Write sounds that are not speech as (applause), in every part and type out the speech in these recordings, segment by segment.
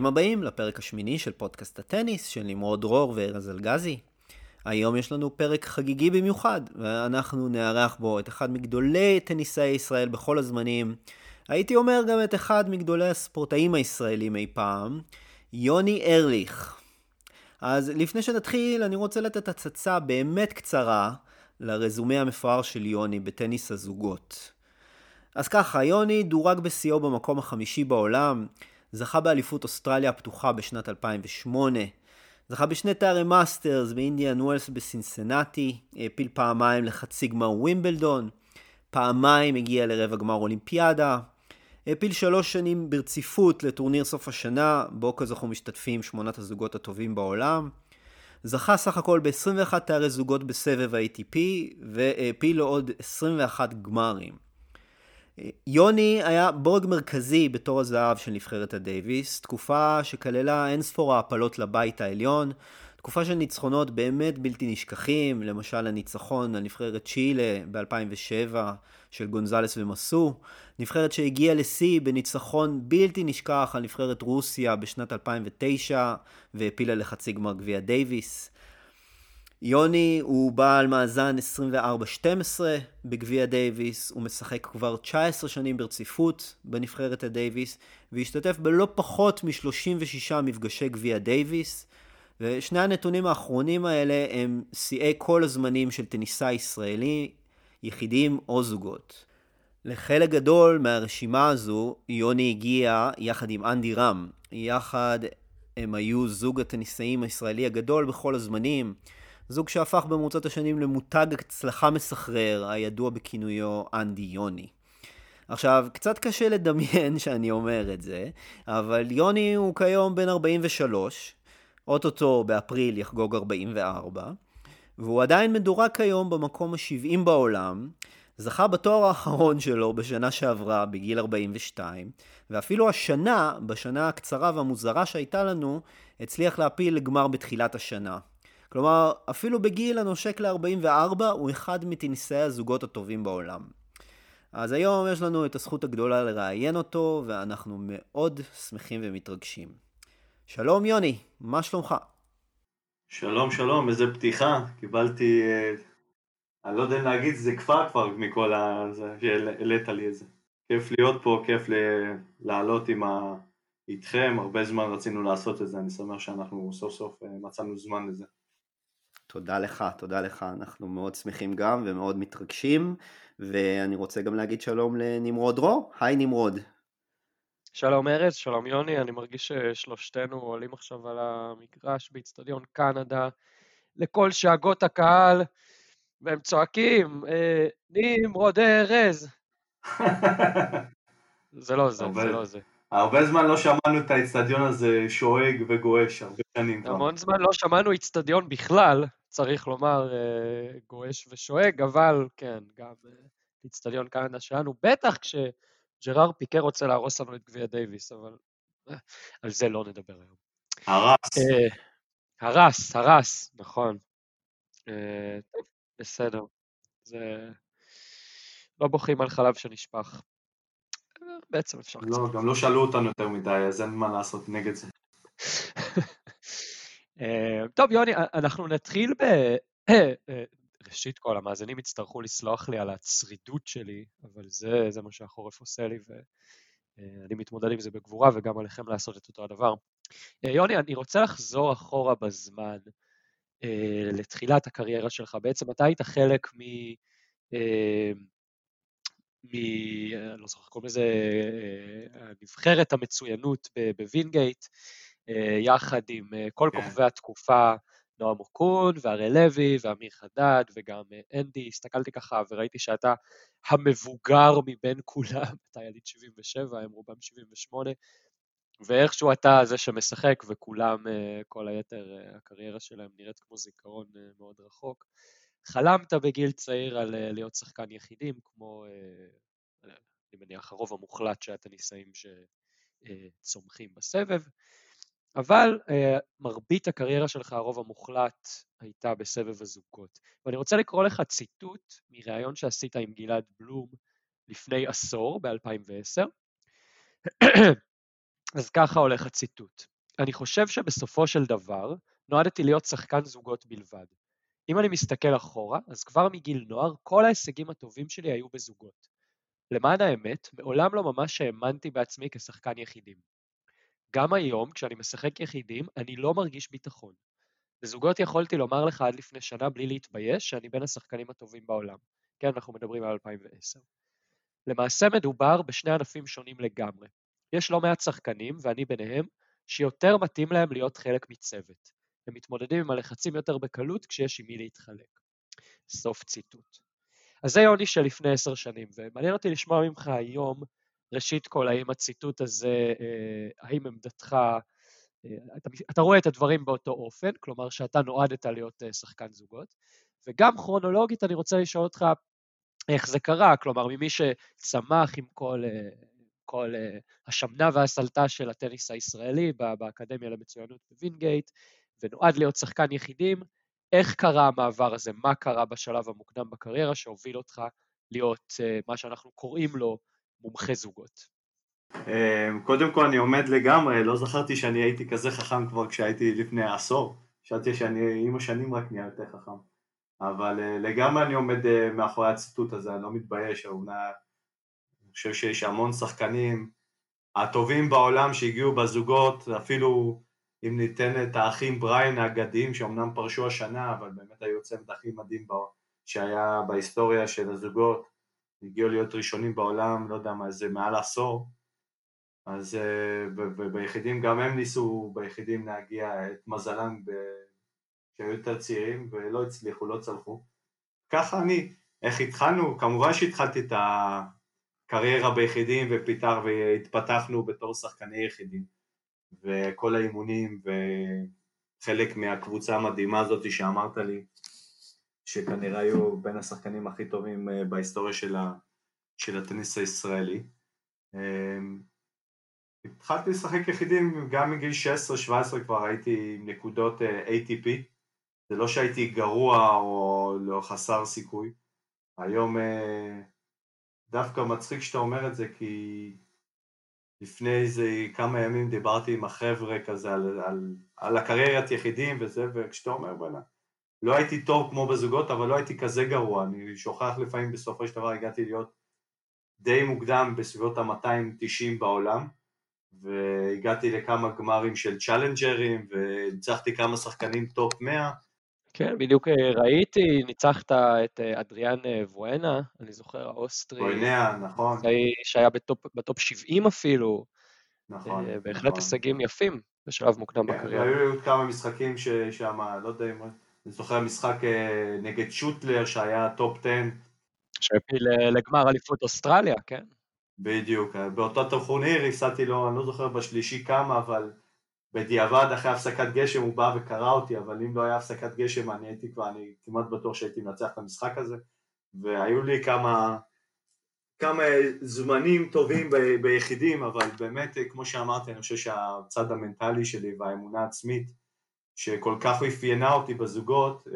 ברוכים הבאים לפרק השמיני של פודקאסט הטניס של נמרוד דרור וארז אלגזי. היום יש לנו פרק חגיגי במיוחד, ואנחנו נארח בו את אחד מגדולי טניסאי ישראל בכל הזמנים. הייתי אומר גם את אחד מגדולי הספורטאים הישראלים אי פעם, יוני ארליך. אז לפני שנתחיל, אני רוצה לתת הצצה באמת קצרה לרזומה המפואר של יוני בטניס הזוגות. אז ככה, יוני דורג בשיאו במקום החמישי בעולם, זכה באליפות אוסטרליה הפתוחה בשנת 2008, זכה בשני תארי מאסטרס באינדיאן ווילס ובסינסינטי, העפיל פעמיים לחצי גמר ווימבלדון, פעמיים הגיע לרבע גמר אולימפיאדה, העפיל שלוש שנים ברציפות לטורניר סוף השנה, בו כזכור משתתפים שמונת הזוגות הטובים בעולם. זכה סך הכל ב-21 תארי זוגות בסבב ה-ATP, והעפיל לו עוד 21 גמרים. יוני היה בורג מרכזי בתור הזהב של נבחרת הדייוויס, תקופה שכללה אין ספור העפלות לבית העליון, תקופה של ניצחונות באמת בלתי נשכחים, למשל הניצחון על נבחרת צ'ילה ב-2007 של גונזלס ומסו, נבחרת שהגיעה לשיא בניצחון בלתי נשכח על נבחרת רוסיה בשנת 2009 והפילה לחצי גמר גביע דייוויס. יוני הוא בעל מאזן 24-12 בגביע דייוויס, הוא משחק כבר 19 שנים ברציפות בנבחרת הדייוויס, והשתתף בלא פחות מ-36 מפגשי גביע דייוויס, ושני הנתונים האחרונים האלה הם שיאי כל הזמנים של טניסאי ישראלי, יחידים או זוגות. לחלק גדול מהרשימה הזו, יוני הגיע יחד עם אנדי רם. יחד הם היו זוג הטניסאים הישראלי הגדול בכל הזמנים. זוג שהפך במרוצת השנים למותג הצלחה מסחרר, הידוע בכינויו אנדי יוני. עכשיו, קצת קשה לדמיין (laughs) שאני אומר את זה, אבל יוני הוא כיום בן 43, אוטוטו באפריל יחגוג 44, והוא עדיין מדורג כיום במקום ה-70 בעולם, זכה בתואר האחרון שלו בשנה שעברה, בגיל 42, ואפילו השנה, בשנה הקצרה והמוזרה שהייתה לנו, הצליח להפיל לגמר בתחילת השנה. כלומר, אפילו בגיל הנושק ל-44 הוא אחד מטניסאי הזוגות הטובים בעולם. אז היום יש לנו את הזכות הגדולה לראיין אותו, ואנחנו מאוד שמחים ומתרגשים. שלום יוני, מה שלומך? שלום שלום, איזה פתיחה, קיבלתי, אה, אני לא יודע להגיד, זה כפר כבר מכל ה... שהעלית לי את זה. כיף להיות פה, כיף ל... לעלות עם ה... איתכם, הרבה זמן רצינו לעשות את זה, אני שמח שאנחנו סוף סוף אה, מצאנו זמן לזה. תודה לך, תודה לך, אנחנו מאוד שמחים גם ומאוד מתרגשים, ואני רוצה גם להגיד שלום לנמרוד רו, היי נמרוד. שלום ארז, שלום יוני, אני מרגיש ששלושתנו עולים עכשיו על המגרש באיצטדיון קנדה, לכל שאגות הקהל, והם צועקים, אה, נמרוד ארז. (laughs) זה לא זה, זה לא זה. הרבה זמן לא שמענו את האיצטדיון הזה שואג וגועש, הרבה שנים כבר. המון זמן לא שמענו איצטדיון בכלל, צריך לומר, אה, גועש ושואג, אבל כן, גם אה, איצטדיון קנדה שלנו, בטח כשג'ראר פיקה רוצה להרוס לנו את גביע דייוויס, אבל אה, על זה לא נדבר היום. הרס. הרס, הרס, נכון. בסדר. זה... לא בוכים על חלב שנשפך. בעצם אפשר לא, קצת. גם לא שאלו אותנו יותר מדי, אז אין מה לעשות נגד זה. (laughs) אה, טוב, יוני, אנחנו נתחיל ב... ראשית כל, המאזינים יצטרכו לסלוח לי על הצרידות שלי, אבל זה, זה מה שהחורף עושה לי, ואני מתמודד עם זה בגבורה, וגם עליכם לעשות את אותו הדבר. אה, יוני, אני רוצה לחזור אחורה בזמן, אה, לתחילת הקריירה שלך. בעצם אתה היית חלק מ... מ... אני לא זוכר, קוראים לזה נבחרת המצוינות בווינגייט, אה, יחד עם אה, כל כן. כוכבי התקופה, נועם אוקון, והראל לוי, ואמיר חדד, וגם אה, אנדי, הסתכלתי ככה וראיתי שאתה המבוגר מבין כולם, (laughs) אתה יליד 77, הם רובם 78, ואיכשהו אתה זה שמשחק, וכולם, כל היתר, הקריירה שלהם נראית כמו זיכרון מאוד רחוק. חלמת בגיל צעיר על להיות שחקן יחידים, כמו, אני מניח, הרוב המוחלט של הטניסאים שצומחים בסבב. אבל מרבית הקריירה שלך, הרוב המוחלט, הייתה בסבב הזוגות. ואני רוצה לקרוא לך ציטוט מראיון שעשית עם גלעד בלום לפני עשור, ב-2010. אז ככה הולך הציטוט. אני חושב שבסופו של דבר נועדתי להיות שחקן זוגות בלבד. אם אני מסתכל אחורה, אז כבר מגיל נוער כל ההישגים הטובים שלי היו בזוגות. למען האמת, מעולם לא ממש האמנתי בעצמי כשחקן יחידים. גם היום, כשאני משחק יחידים, אני לא מרגיש ביטחון. בזוגות יכולתי לומר לך עד לפני שנה בלי להתבייש שאני בין השחקנים הטובים בעולם. כן, אנחנו מדברים על 2010. למעשה מדובר בשני ענפים שונים לגמרי. יש לא מעט שחקנים, ואני ביניהם, שיותר מתאים להם להיות חלק מצוות. הם מתמודדים עם הלחצים יותר בקלות כשיש עם מי להתחלק. סוף ציטוט. אז זה יוני של לפני עשר שנים, ומעניין אותי לשמוע ממך היום, ראשית כל, האם הציטוט הזה, אה, האם עמדתך, אה, אתה, אתה רואה את הדברים באותו אופן, כלומר שאתה נועדת להיות אה, שחקן זוגות, וגם כרונולוגית אני רוצה לשאול אותך איך זה קרה, כלומר ממי שצמח עם כל, כל השמנה והסלתה של הטניס הישראלי באקדמיה למצוינות בווינגייט, ונועד להיות שחקן יחידים, איך קרה המעבר הזה, מה קרה בשלב המוקדם בקריירה שהוביל אותך להיות אה, מה שאנחנו קוראים לו מומחה זוגות. אמ, קודם כל אני המום לגמרי, לא זכרתי שאני הייתי כזה חכם כבר כשהייתי לפני עשור, חשבתי שאני עם השנים רק נהיה יותר חכם, אבל uh, לגמרי אני עומד uh, מאחורי הציטוט הזה, אני לא מתבייש, העונה, אני חושב שיש המון שחקנים הטובים בעולם שהגיעו בזוגות, אפילו אם ניתן את האחים בריין האגדיים שאומנם פרשו השנה אבל באמת היו צוות הכי מדהים שהיה בהיסטוריה של הזוגות. הגיעו להיות ראשונים בעולם, לא יודע מה, זה מעל עשור. אז אה, ביחידים גם הם ניסו ביחידים להגיע את מזלם כשהיו יותר צעירים ולא הצליחו, לא צלחו. ככה אני, איך התחלנו? כמובן שהתחלתי את הקריירה ביחידים ופיתר והתפתחנו בתור שחקני יחידים וכל האימונים וחלק מהקבוצה המדהימה הזאת שאמרת לי, שכנראה היו בין השחקנים הכי טובים אה, בהיסטוריה של, ה, של הטניס הישראלי. אמ, התחלתי לשחק יחידים גם מגיל 16-17 כבר הייתי עם נקודות אה, ATP, זה לא שהייתי גרוע או לא חסר סיכוי, היום אה, דווקא מצחיק שאתה אומר את זה כי לפני איזה כמה ימים דיברתי עם החבר'ה כזה על, על, על הקריירת יחידים וזה, וכשאתה אומר בוא'נה, לא הייתי טוב כמו בזוגות, אבל לא הייתי כזה גרוע, אני שוכח לפעמים בסופו של דבר הגעתי להיות די מוקדם בסביבות ה-290 בעולם, והגעתי לכמה גמרים של צ'אלנג'רים, וניצחתי כמה שחקנים top 100, כן, בדיוק אה, ראיתי, ניצחת את אה, אדריאן אה, וואנה, אני זוכר, האוסטרי. וואנה, נכון. שהיה ב top, ב top 70 אפילו. נכון. בהחלט נכון. הישגים יפים בשלב מוקדם כן, בקריירה. היו כמה משחקים ששם, לא יודע אם... אני זוכר משחק נגד שוטלר שהיה top 10. שהפיל לגמר אליפות אוסטרליה, כן. בדיוק, באותו טורניר הפסדתי לו, אני לא זוכר בשלישי כמה, אבל בדיעבד אחרי הפסקת גשם הוא בא וקרע אותי, אבל אם לא היה הפסקת גשם אני הייתי כבר, אני כמעט בטוח שהייתי מנצח את המשחק הזה, והיו לי כמה, כמה זמנים טובים ב, ביחידים, אבל באמת, כמו שאמרתי, אני חושב שהצד המנטלי שלי והאמונה העצמית, שכל כך אפיינה אותי בזוגות,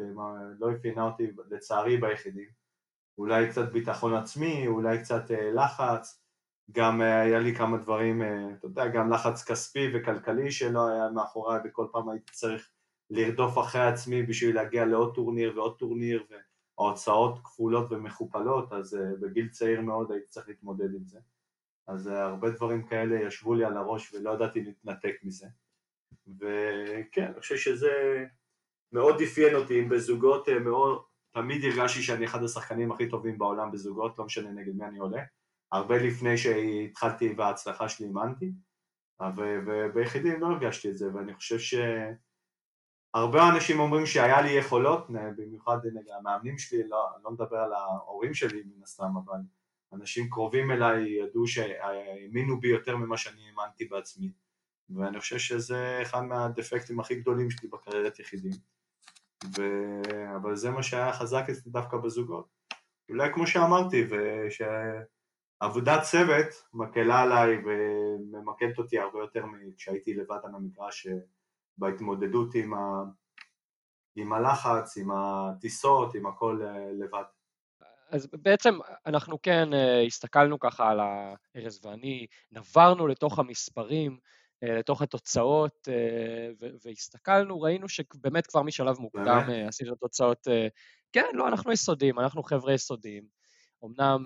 לא אפיינה אותי לצערי ביחידים. אולי קצת ביטחון עצמי, אולי קצת אה, לחץ, גם אה, היה לי כמה דברים, אה, אתה יודע, גם לחץ כספי וכלכלי שלא היה מאחוריי וכל פעם הייתי צריך לרדוף אחרי עצמי בשביל להגיע לעוד טורניר ועוד טורניר וההוצאות כפולות ומכופלות, אז אה, בגיל צעיר מאוד הייתי צריך להתמודד עם זה. אז הרבה דברים כאלה ישבו לי על הראש ולא ידעתי להתנתק מזה. וכן, אני חושב שזה מאוד אפיין אותי, אם בזוגות מאוד, תמיד הרגשתי שאני אחד השחקנים הכי טובים בעולם בזוגות, לא משנה נגד מי אני עולה. הרבה לפני שהתחלתי וההצלחה שלי אימנתי, וביחידים לא הרגשתי את זה, ואני חושב שהרבה אנשים אומרים שהיה לי יכולות, במיוחד המאמנים שלי, לא, לא מדבר על ההורים שלי מן הסתם, אבל אנשים קרובים אליי ידעו שהאמינו בי יותר ממה שאני האמנתי בעצמי, ואני חושב שזה אחד מהדפקטים הכי גדולים שלי בקריירת יחידים, ו... אבל זה מה שהיה חזק דווקא בזוגות. אולי כמו שאמרתי, וש... עבודת צוות מקלה עליי וממקדת אותי הרבה יותר מכשהייתי לבד על המגרש בהתמודדות עם, ה... עם הלחץ, עם הטיסות, עם הכל אה, לבד. אז בעצם אנחנו כן אה, הסתכלנו ככה על הארז ואני, נברנו לתוך המספרים לתוך התוצאות, והסתכלנו, ראינו שבאמת כבר משלב מוקדם עשינו תוצאות, כן, לא, אנחנו יסודיים, אנחנו חבר'ה יסודיים. אמנם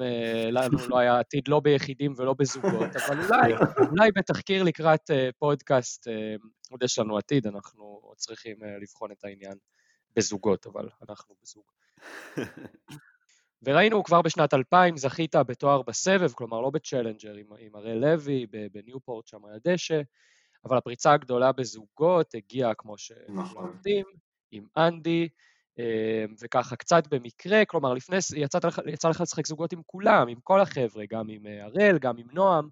לנו לא היה עתיד לא ביחידים ולא בזוגות, (laughs) אבל אולי, אולי בתחקיר לקראת פודקאסט עוד יש לנו עתיד, אנחנו עוד צריכים לבחון את העניין בזוגות, אבל אנחנו בזוג. וראינו כבר בשנת 2000, זכית בתואר בסבב, כלומר לא בצ'לנג'ר, עם, עם הראל לוי בניופורט שם על הדשא, אבל הפריצה הגדולה בזוגות הגיעה, כמו שכולם נכון. יודעים, עם אנדי, וככה קצת במקרה, כלומר לפני, יצא, יצא לך לשחק זוגות עם כולם, עם כל החבר'ה, גם עם אה, הראל, גם עם נועם,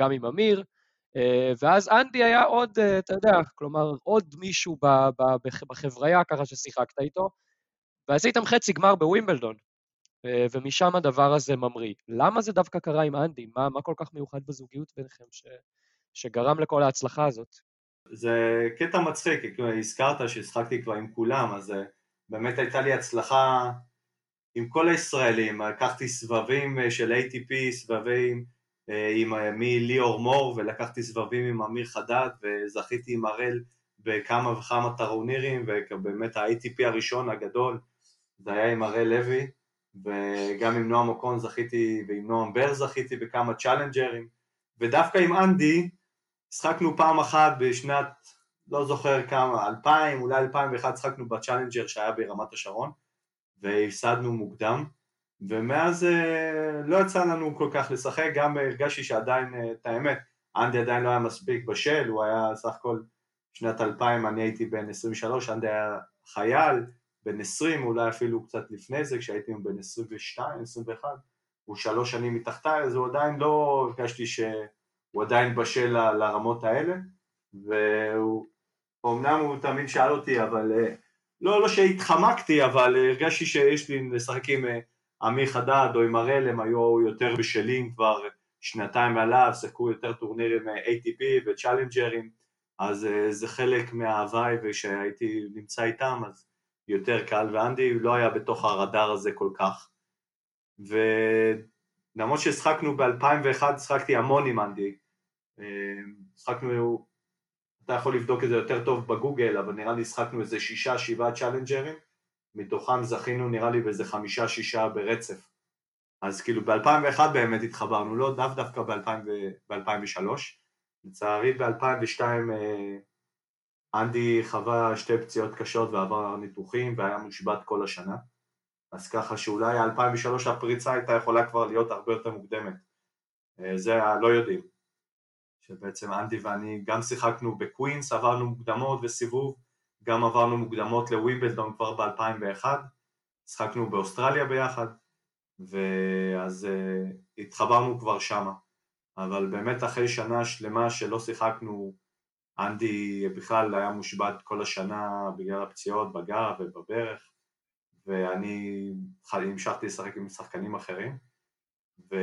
גם עם אמיר, אה, ואז אנדי היה עוד, אה, אתה יודע, כלומר עוד מישהו בחבריה ככה ששיחקת איתו, ועשיתם חצי גמר בווימבלדון, ומשם הדבר הזה ממריא. למה זה דווקא קרה עם אנדי? מה, מה כל כך מיוחד בזוגיות ביניכם ש, שגרם לכל ההצלחה הזאת? זה קטע מצחיק, הזכרת שהשחקתי כבר עם כולם, אז באמת הייתה לי הצלחה עם כל הישראלים, לקחתי סבבים אה, של ATP, סבבים אה, עם אה, מליאור מור ולקחתי סבבים עם אמיר חדד וזכיתי עם הראל בכמה וכמה טורנירים ובאמת ה-ATP הראשון הגדול זה היה עם הראל לוי וגם עם נועם אוקון זכיתי ועם נועם בר זכיתי בכמה צ'אלנג'רים. ודווקא עם אנדי שחקנו פעם אחת בשנת לא זוכר כמה, 2000, אולי 2001, שחקנו בצ'אלנג'ר שהיה ברמת השרון והפסדנו מוקדם ומאז אה, לא יצא לנו כל כך לשחק, גם הרגשתי שעדיין, אה, את האמת, אנדי עדיין לא היה מספיק בשל, הוא היה סך הכל שנת 2000, אני הייתי בן 23, אנדי היה חייל, בן 20, אולי אפילו קצת לפני זה, כשהייתי בן 22, 21, הוא שלוש שנים מתחתיי, אז הוא עדיין לא הרגשתי שהוא עדיין בשל לרמות האלה, והוא אמנם הוא תמיד שאל אותי, אבל אה, לא, לא שהתחמקתי, אבל אה, הרגשתי שיש לי לשחק עם אה, עמי חדד או עם הראל, הם היו יותר בשלים כבר שנתיים מעליו, שיחקו יותר טורנירים ATP וצ'אלנג'רים, אז זה חלק מההוואי, וכשהייתי נמצא איתם אז יותר קל, ואנדי לא היה בתוך הרדאר הזה כל כך. ולמרות ששחקנו ב-2001, שחקתי המון עם אנדי, שחקנו אתה יכול לבדוק את זה יותר טוב בגוגל, אבל נראה לי שחקנו איזה שישה, שבעה צ'אלנג'רים, מתוכם זכינו נראה לי באיזה חמישה, שישה ברצף. אז כאילו ב-2001 באמת התחברנו, לא דו דווקא ב-2003. לצערי ב-2002 אה, אנדי חווה שתי פציעות קשות ועבר ניתוחים והיה מושבת כל השנה. אז ככה שאולי 2003 הפריצה הייתה יכולה כבר להיות הרבה יותר מוקדמת. אה, זה לא יודעים. שבעצם אנדי ואני גם שיחקנו בקווינס, עברנו מוקדמות וסיבוב, גם עברנו מוקדמות לווימבלדון כבר ב-2001, שיחקנו באוסטרליה ביחד, ואז uh, התחברנו כבר שמה. אבל באמת אחרי שנה שלמה שלא שיחקנו, אנדי בכלל היה מושבת כל השנה בגלל הפציעות בגב ובברך, ואני המשכתי לשחק עם שחקנים אחרים, ו...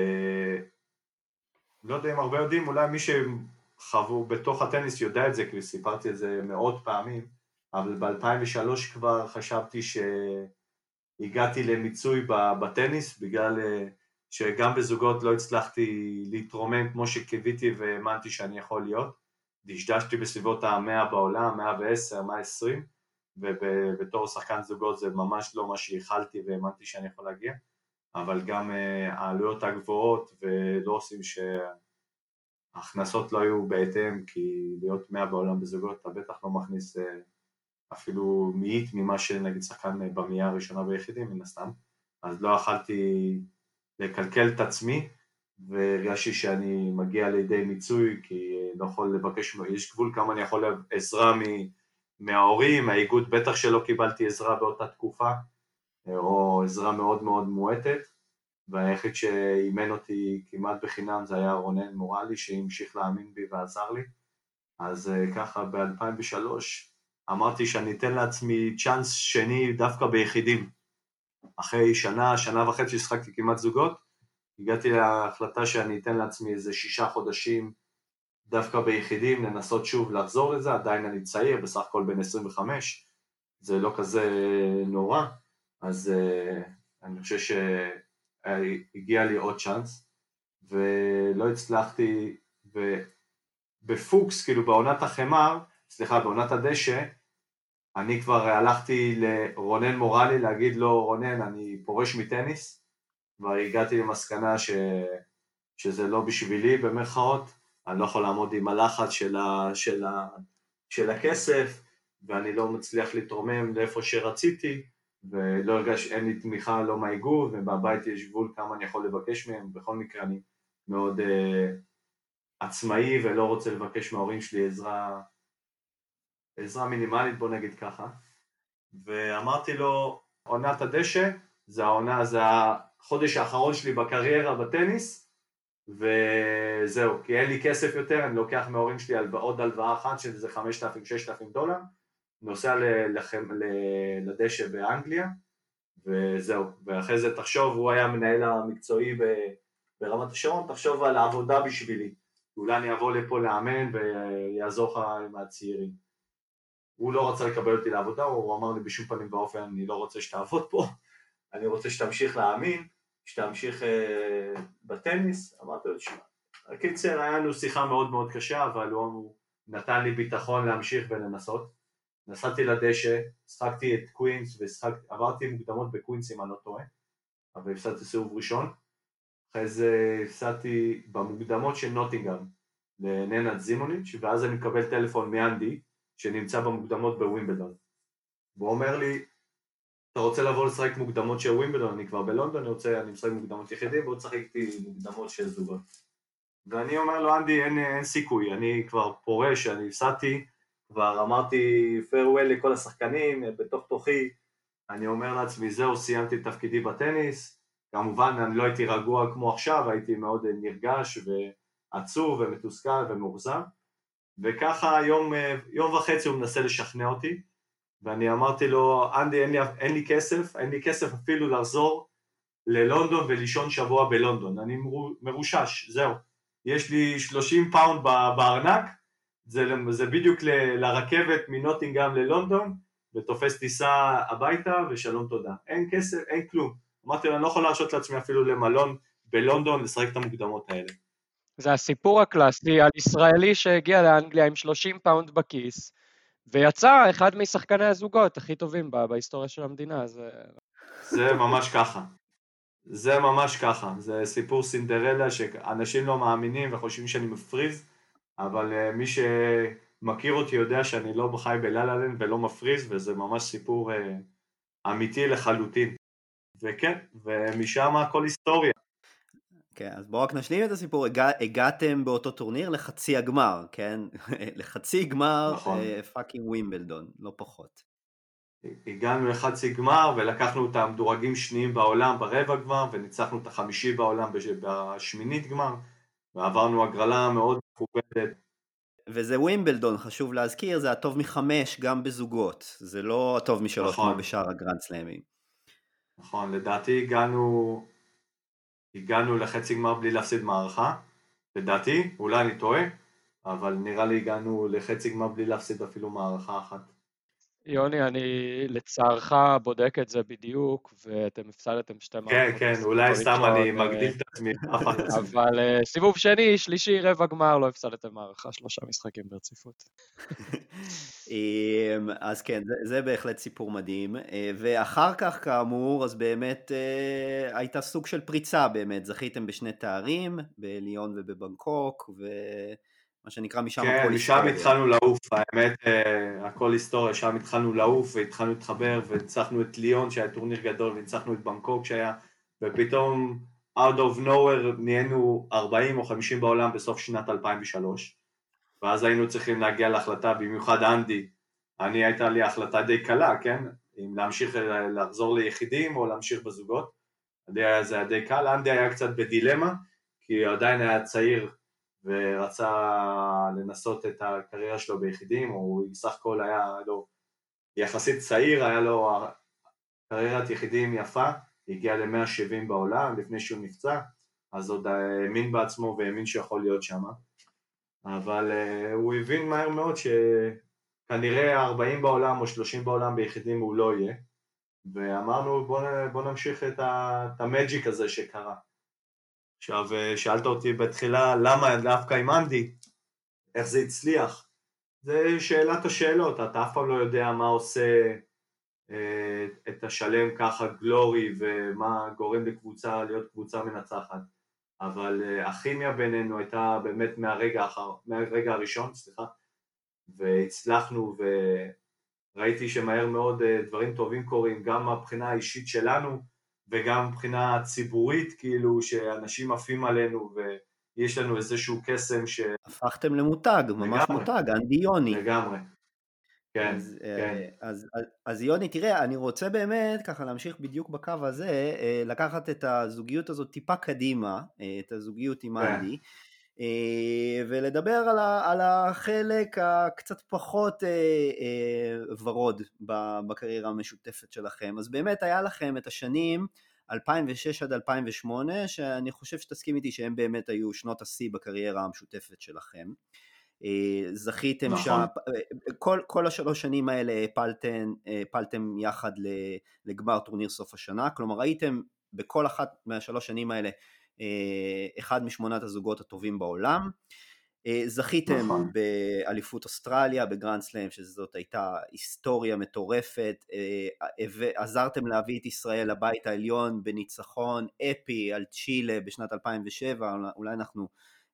לא יודע אם הרבה יודעים, אולי מי שחוו בתוך הטניס יודע את זה, כי סיפרתי את זה מאות פעמים, אבל ב-2003 כבר חשבתי שהגעתי למיצוי בטניס, בגלל אה, שגם בזוגות לא הצלחתי להתרומם כמו שקיוויתי והאמנתי שאני יכול להיות. דשדשתי בסביבות ה-100 בעולם, 110, 120, ובתור שחקן זוגות זה ממש לא מה שייחלתי והאמנתי שאני יכול להגיע. אבל גם אה, העלויות הגבוהות ולא עושים שההכנסות לא היו בהתאם, כי להיות מאה בעולם בזוגות אתה בטח לא מכניס אה, אפילו מאית ממה שנגיד שחקן אה, במאייה הראשונה ביחידים מן הסתם, אז לא יכלתי לקלקל את עצמי והרגשתי שאני מגיע לידי מיצוי כי לא יכול לבקש, יש גבול כמה אני יכול עזרה מההורים, מהאיגוד בטח שלא קיבלתי עזרה באותה תקופה או עזרה מאוד מאוד מועטת, והיחיד שאימן אותי כמעט בחינם זה היה רונן מורלי שהמשיך להאמין בי ועזר לי, אז אה, ככה ב-2003 אמרתי שאני אתן לעצמי צ'אנס שני דווקא ביחידים. אחרי שנה, שנה וחצי ששחקתי כמעט זוגות, הגעתי להחלטה שאני אתן לעצמי איזה שישה חודשים דווקא ביחידים, לנסות שוב לחזור לזה, עדיין אני צעיר, בסך הכל בן 25, זה לא כזה נורא, אז uh, אני חושב שהגיע לי עוד צ'אנס ולא הצלחתי בפוקס, כאילו בעונת החמר, סליחה, בעונת הדשא, אני כבר הלכתי לרונן מורלי להגיד לו, רונן, אני פורש מטניס, והגעתי למסקנה ש... שזה לא בשבילי במרכאות, אני לא יכול לעמוד עם הלחץ של, ה... של, ה... של הכסף, ואני לא מצליח להתרומם לאיפה שרציתי, ולא הרגש, אין לי תמיכה לא מהאיגוד, ובבית יש גבול כמה אני יכול לבקש מהם, בכל מקרה אני מאוד uh, עצמאי ולא רוצה לבקש מההורים שלי עזרה, עזרה מינימלית בוא נגיד ככה, ואמרתי לו, עונת הדשא, זה העונה, זה החודש האחרון שלי בקריירה בטניס, וזהו, כי אין לי כסף יותר, אני לוקח מההורים שלי עוד הלוואה אחת שזה 5,000-6,000 דולר, נוסע לחם, לדשא באנגליה, וזהו, ואחרי זה תחשוב, הוא היה המנהל המקצועי ברמת השרון, תחשוב על העבודה בשבילי, אולי אני אבוא לפה לאמן ויעזור לך עם הצעירים. הוא לא רצה לקבל אותי לעבודה, הוא אמר לי בשום פנים ואופן, אני לא רוצה שתעבוד פה, אני רוצה שתמשיך להאמין, שתמשיך אה, בטניס, אמרתי לו, תשמע, הקיצר, היה לנו שיחה מאוד מאוד קשה, אבל הוא נתן לי ביטחון להמשיך ולנסות. נסעתי לדשא, שחקתי את קווינס ועברתי מוקדמות בקווינס אם אני לא טועה, אבל הפסדתי סיבוב ראשון. אחרי זה הפסדתי במוקדמות של נוטינגאם לננד זימוניץ', ואז אני מקבל טלפון מאנדי, שנמצא במוקדמות בווימבלדון. והוא אומר לי, אתה רוצה לבוא לשחק מוקדמות של ווימבלדון, אני כבר בלונדון, אני רוצה, אני משחק מוקדמות יחידים, בוא תשחק איתי מוקדמות של זוגות. ואני אומר לו, אנדי, אין, אין סיכוי, אני כבר פורש, אני הפסדתי, כבר אמרתי farewell לכל השחקנים, בתוך תוכי אני אומר לעצמי, זהו, סיימתי את תפקידי בטניס, כמובן אני לא הייתי רגוע כמו עכשיו, הייתי מאוד נרגש ועצוב ומתוסכל ומאוכזב, וככה יום, יום וחצי הוא מנסה לשכנע אותי, ואני אמרתי לו, אנדי, אין לי, אין לי כסף, אין לי כסף אפילו לחזור ללונדון ולישון שבוע בלונדון, אני מרושש, זהו. יש לי 30 פאונד בארנק, זה, זה בדיוק ל, לרכבת מנוטינגאם ללונדון, ותופס טיסה הביתה ושלום תודה. אין כסף, אין כלום. אמרתי לו, אני לא יכול להרשות לעצמי אפילו למלון בלונדון לשחק את המוקדמות האלה. זה הסיפור הקלאסי על ישראלי שהגיע לאנגליה עם 30 פאונד בכיס, ויצא אחד משחקני הזוגות הכי טובים בהיסטוריה של המדינה, זה... זה ממש ככה. זה ממש ככה. זה סיפור סינדרלה שאנשים לא מאמינים וחושבים שאני מפריז, אבל אה, מי שמכיר אותי יודע שאני לא חי ב La-La Land ולא מפריז, וזה ממש סיפור אה, אמיתי לחלוטין. וכן, ומשם הכל היסטוריה. כן, אז בואו רק נשלים את הסיפור, הגע, הגעתם באותו טורניר לחצי הגמר, כן? (laughs) לחצי גמר נכון. פאקינג uh, ווימבלדון, לא פחות. הגענו לחצי גמר ולקחנו את המדורגים שניים בעולם ברבע גמר וניצחנו את החמישי בעולם בשמינית גמר ועברנו הגרלה מאוד מכובדת. וזה ווימבלדון, חשוב להזכיר, זה הטוב מחמש גם בזוגות, זה לא הטוב משלוש נכון. כמו בשאר הגרנד סלאמים. נכון, לדעתי הגענו, הגענו לחצי גמר בלי להפסיד מערכה, לדעתי, אולי אני טועה, אבל נראה לי הגענו לחצי גמר בלי להפסיד אפילו מערכה אחת. יוני, אני לצערך בודק את זה בדיוק, ואתם הפסדתם שתי מערכות. כן, כן, אולי סתם אני מגדיל את עצמי. (laughs) אבל אה, סיבוב שני, שלישי, רבע גמר, לא הפסדתם מערכה, שלושה משחקים ברציפות. (laughs) אמ, אז כן, זה, זה בהחלט סיפור מדהים. אה, ואחר כך, כאמור, אז באמת אה, הייתה סוג של פריצה באמת. זכיתם בשני תארים, בליון ובבנקוק, ו... מה שנקרא משם כן, הכל היסטוריה. כן, משם התחלנו לעוף, האמת, uh, הכל היסטוריה, שם התחלנו לעוף והתחלנו להתחבר וניצחנו את ליון שהיה טורניר גדול וניצחנו את בנקוק שהיה, ופתאום out of nowhere נהיינו 40 או 50 בעולם בסוף שנת 2003, ואז היינו צריכים להגיע להחלטה, במיוחד אנדי, אני הייתה לי החלטה די קלה, כן, אם להמשיך לחזור ליחידים או להמשיך בזוגות, זה היה די קל, אנדי היה קצת בדילמה, כי עדיין היה צעיר ורצה לנסות את הקריירה שלו ביחידים, הוא בסך הכל היה לו יחסית צעיר, היה לו קריירת יחידים יפה, הגיע ל-170 בעולם לפני שהוא נפצע, אז עוד האמין בעצמו והאמין שיכול להיות שם, אבל uh, הוא הבין מהר מאוד שכנראה 40 בעולם או 30 בעולם ביחידים הוא לא יהיה, ואמרנו בוא, בוא נמשיך את המג'יק הזה שקרה. עכשיו, אה, שאלת אותי בתחילה למה דווקא עם אנדי, איך זה הצליח. זה שאלת השאלות, אתה אף פעם לא יודע מה עושה אה, את השלם ככה גלורי ומה גורם לקבוצה להיות קבוצה מנצחת. אבל אה, הכימיה בינינו הייתה באמת מהרגע, אחר, מהרגע הראשון, סליחה, והצלחנו וראיתי שמהר מאוד אה, דברים טובים קורים, גם מהבחינה האישית שלנו וגם מבחינה ציבורית, כאילו שאנשים עפים עלינו ויש לנו איזשהו קסם ש... הפכתם למותג, ממש לגמרי, מותג, אנדי יוני. לגמרי. כן, אז, כן. אה, אז, אז, אז יוני, תראה, אני רוצה באמת ככה להמשיך בדיוק בקו הזה, אה, לקחת את הזוגיות הזאת טיפה קדימה, אה, את הזוגיות עם כן. אנדי, ולדבר על, ה, על החלק הקצת פחות ורוד בקריירה המשותפת שלכם. אז באמת היה לכם את השנים 2006 עד 2008, שאני חושב שתסכים איתי שהם באמת היו שנות השיא בקריירה המשותפת שלכם. אה, זכיתם נכון. שם, אה, כל, כל השלוש שנים האלה הפלתם, הפלתם יחד לגמר טורניר סוף השנה, כלומר הייתם בכל אחת מהשלוש שנים האלה אה, אחד משמונת הזוגות הטובים בעולם. זכיתם נכון. באליפות אוסטרליה, בגרנד סלאם, שזאת הייתה היסטוריה מטורפת, עזרתם להביא את ישראל לבית העליון בניצחון אפי על צ'ילה בשנת 2007, אולי אנחנו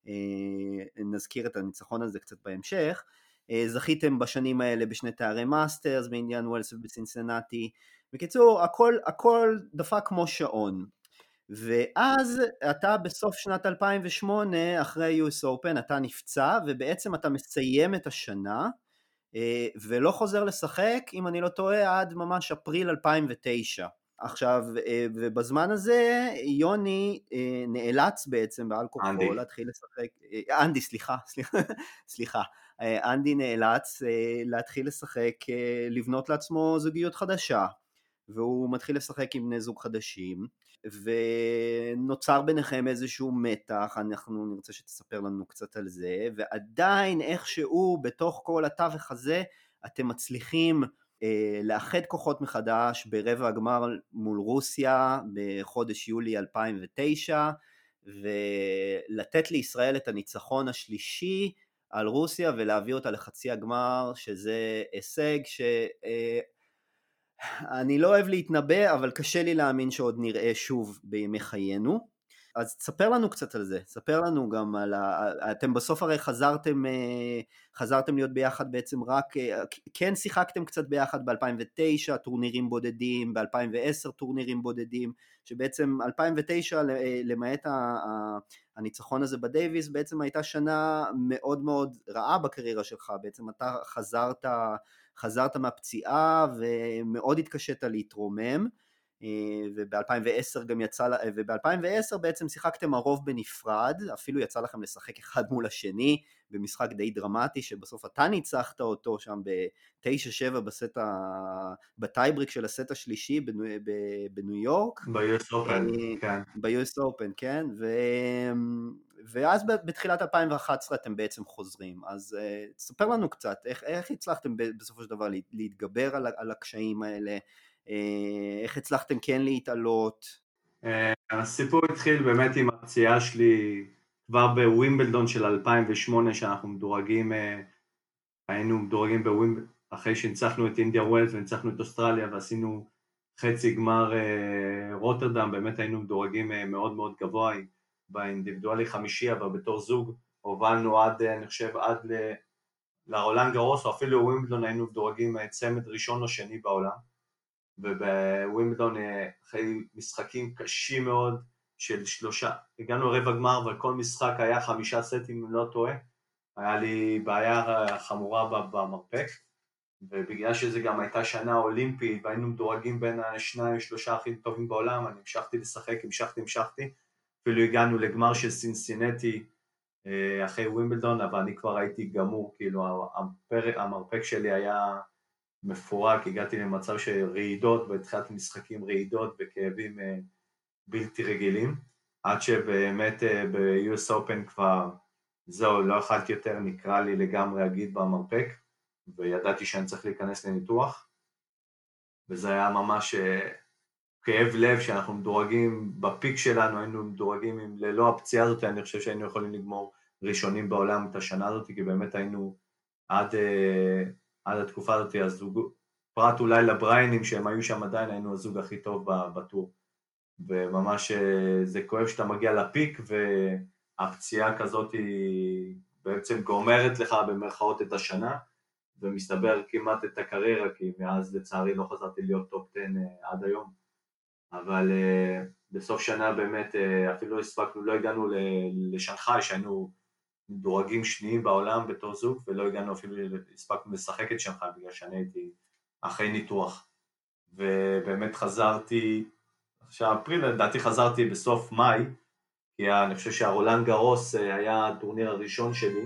אה, נזכיר את הניצחון הזה קצת בהמשך. אה, זכיתם בשנים האלה בשני תארי מאסטרס באינדיאן ווילס ובסינסנטי. בקיצור, הכל, הכל דפק כמו שעון. ואז אתה בסוף שנת 2008, אחרי US Open, אתה נפצע, ובעצם אתה מסיים את השנה, אה, ולא חוזר לשחק, אם אני לא טועה, עד ממש אפריל 2009. עכשיו, אה, ובזמן הזה יוני אה, נאלץ בעצם בעל כוחו להתחיל לשחק, אנדי, סליחה, סליחה, (laughs) סליחה, אנדי נאלץ להתחיל לשחק, לבנות לעצמו זוגיות חדשה, והוא מתחיל לשחק עם בני זוג חדשים, ונוצר ביניכם איזשהו מתח, אנחנו נרצה שתספר לנו קצת על זה, ועדיין איכשהו בתוך כל התווך הזה אתם מצליחים אה, לאחד כוחות מחדש ברבע הגמר מול רוסיה בחודש יולי 2009 ולתת לישראל את הניצחון השלישי על רוסיה ולהביא אותה לחצי הגמר שזה הישג שאני אה, לא אוהב להתנבא אבל קשה לי להאמין שעוד נראה שוב בימי חיינו. אז תספר לנו קצת על זה, ספר לנו גם על ה... אתם בסוף הרי חזרתם, אה, חזרתם להיות ביחד בעצם רק, אה, כן שיחקתם קצת ביחד ב-2009, טורנירים בודדים, ב-2010 טורנירים בודדים, שבעצם 2009 אה, למעט הניצחון הזה בדייוויס בעצם הייתה שנה מאוד מאוד רעה בקריירה שלך, בעצם אתה חזרת, חזרת מהפציעה ומאוד התקשית להתרומם. אה, וב-2010 גם יצא, וב-2010 בעצם שיחקתם הרוב בנפרד, אפילו יצא לכם לשחק אחד מול השני במשחק די דרמטי שבסוף אתה ניצחת אותו שם ב-9-7 בסט ה... בטייברייק של הסט השלישי בניו, בניו יורק. ב-US Open, אה, כן. ב-US Open, כן, ו... ואז בתחילת 2011 אתם בעצם חוזרים, אז אה, תספר לנו קצת, איך, איך הצלחתם בסופו של דבר להתגבר על, על הקשיים האלה, אה, איך הצלחתם כן להתעלות? אה, הסיפור התחיל באמת עם הפציעה שלי כבר בווימבלדון של 2008 שאנחנו מדורגים, אה, היינו מדורגים בווימבלדון, אחרי שניצחנו את אינדיה ווילס וניצחנו את אוסטרליה ועשינו חצי גמר רוטרדם, באמת היינו מדורגים מאוד מאוד גבוה באינדיבידואלי חמישי, אבל בתור זוג הובלנו עד, אני חושב, עד לרולנד גרוס, או אפילו ווימבלדון היינו מדורגים צמד ראשון או שני בעולם. ובווימבלדון אה, אחרי משחקים קשים מאוד של שלושה, הגענו לרבע גמר אבל כל משחק היה חמישה סטים אם לא טועה, היה לי בעיה חמורה במרפק. ובגלל שזה גם הייתה שנה אולימפית והיינו מדורגים בין השניים שלושה הכי טובים בעולם, אני המשכתי לשחק, המשכתי, המשכתי, אפילו הגענו לגמר של סינסינטי אה, אחרי ווימבלדון, אבל אני כבר הייתי גמור, כאילו המרפק שלי היה מפורק, הגעתי למצב של רעידות, בתחילת המשחקים רעידות וכאבים אה, בלתי רגילים, עד שבאמת אה, ב-US Open כבר זהו, לא יכלתי יותר, נקרא לי לגמרי אגיד במרפק, וידעתי שאני צריך להיכנס לניתוח, וזה היה ממש כאב לב שאנחנו מדורגים בפיק שלנו, היינו מדורגים עם, ללא הפציעה הזאת, אני חושב שהיינו יכולים לגמור ראשונים בעולם את השנה הזאת, כי באמת היינו עד, אה, עד התקופה הזאת הזוג, פרט אולי לבראיינים שהם היו שם עדיין, היינו הזוג הכי טוב בטור. וממש אה, זה כואב שאתה מגיע לפיק והפציעה כזאת היא בעצם גומרת לך במרכאות את השנה ומסתבר כמעט את הקריירה כי מאז לצערי לא חזרתי להיות טופ 10 אה, עד היום אבל uh, בסוף שנה באמת uh, אפילו לא הספקנו, לא הגענו לשנגחאי שהיינו מדורגים שניים בעולם בתור זוג ולא הגענו אפילו, הספקנו לשחק את שנגחאי בגלל שאני הייתי אחרי ניתוח. ובאמת חזרתי, עכשיו אפריל לדעתי חזרתי בסוף מאי כי אני חושב שהרולנד גרוס אה, היה הטורניר הראשון שלי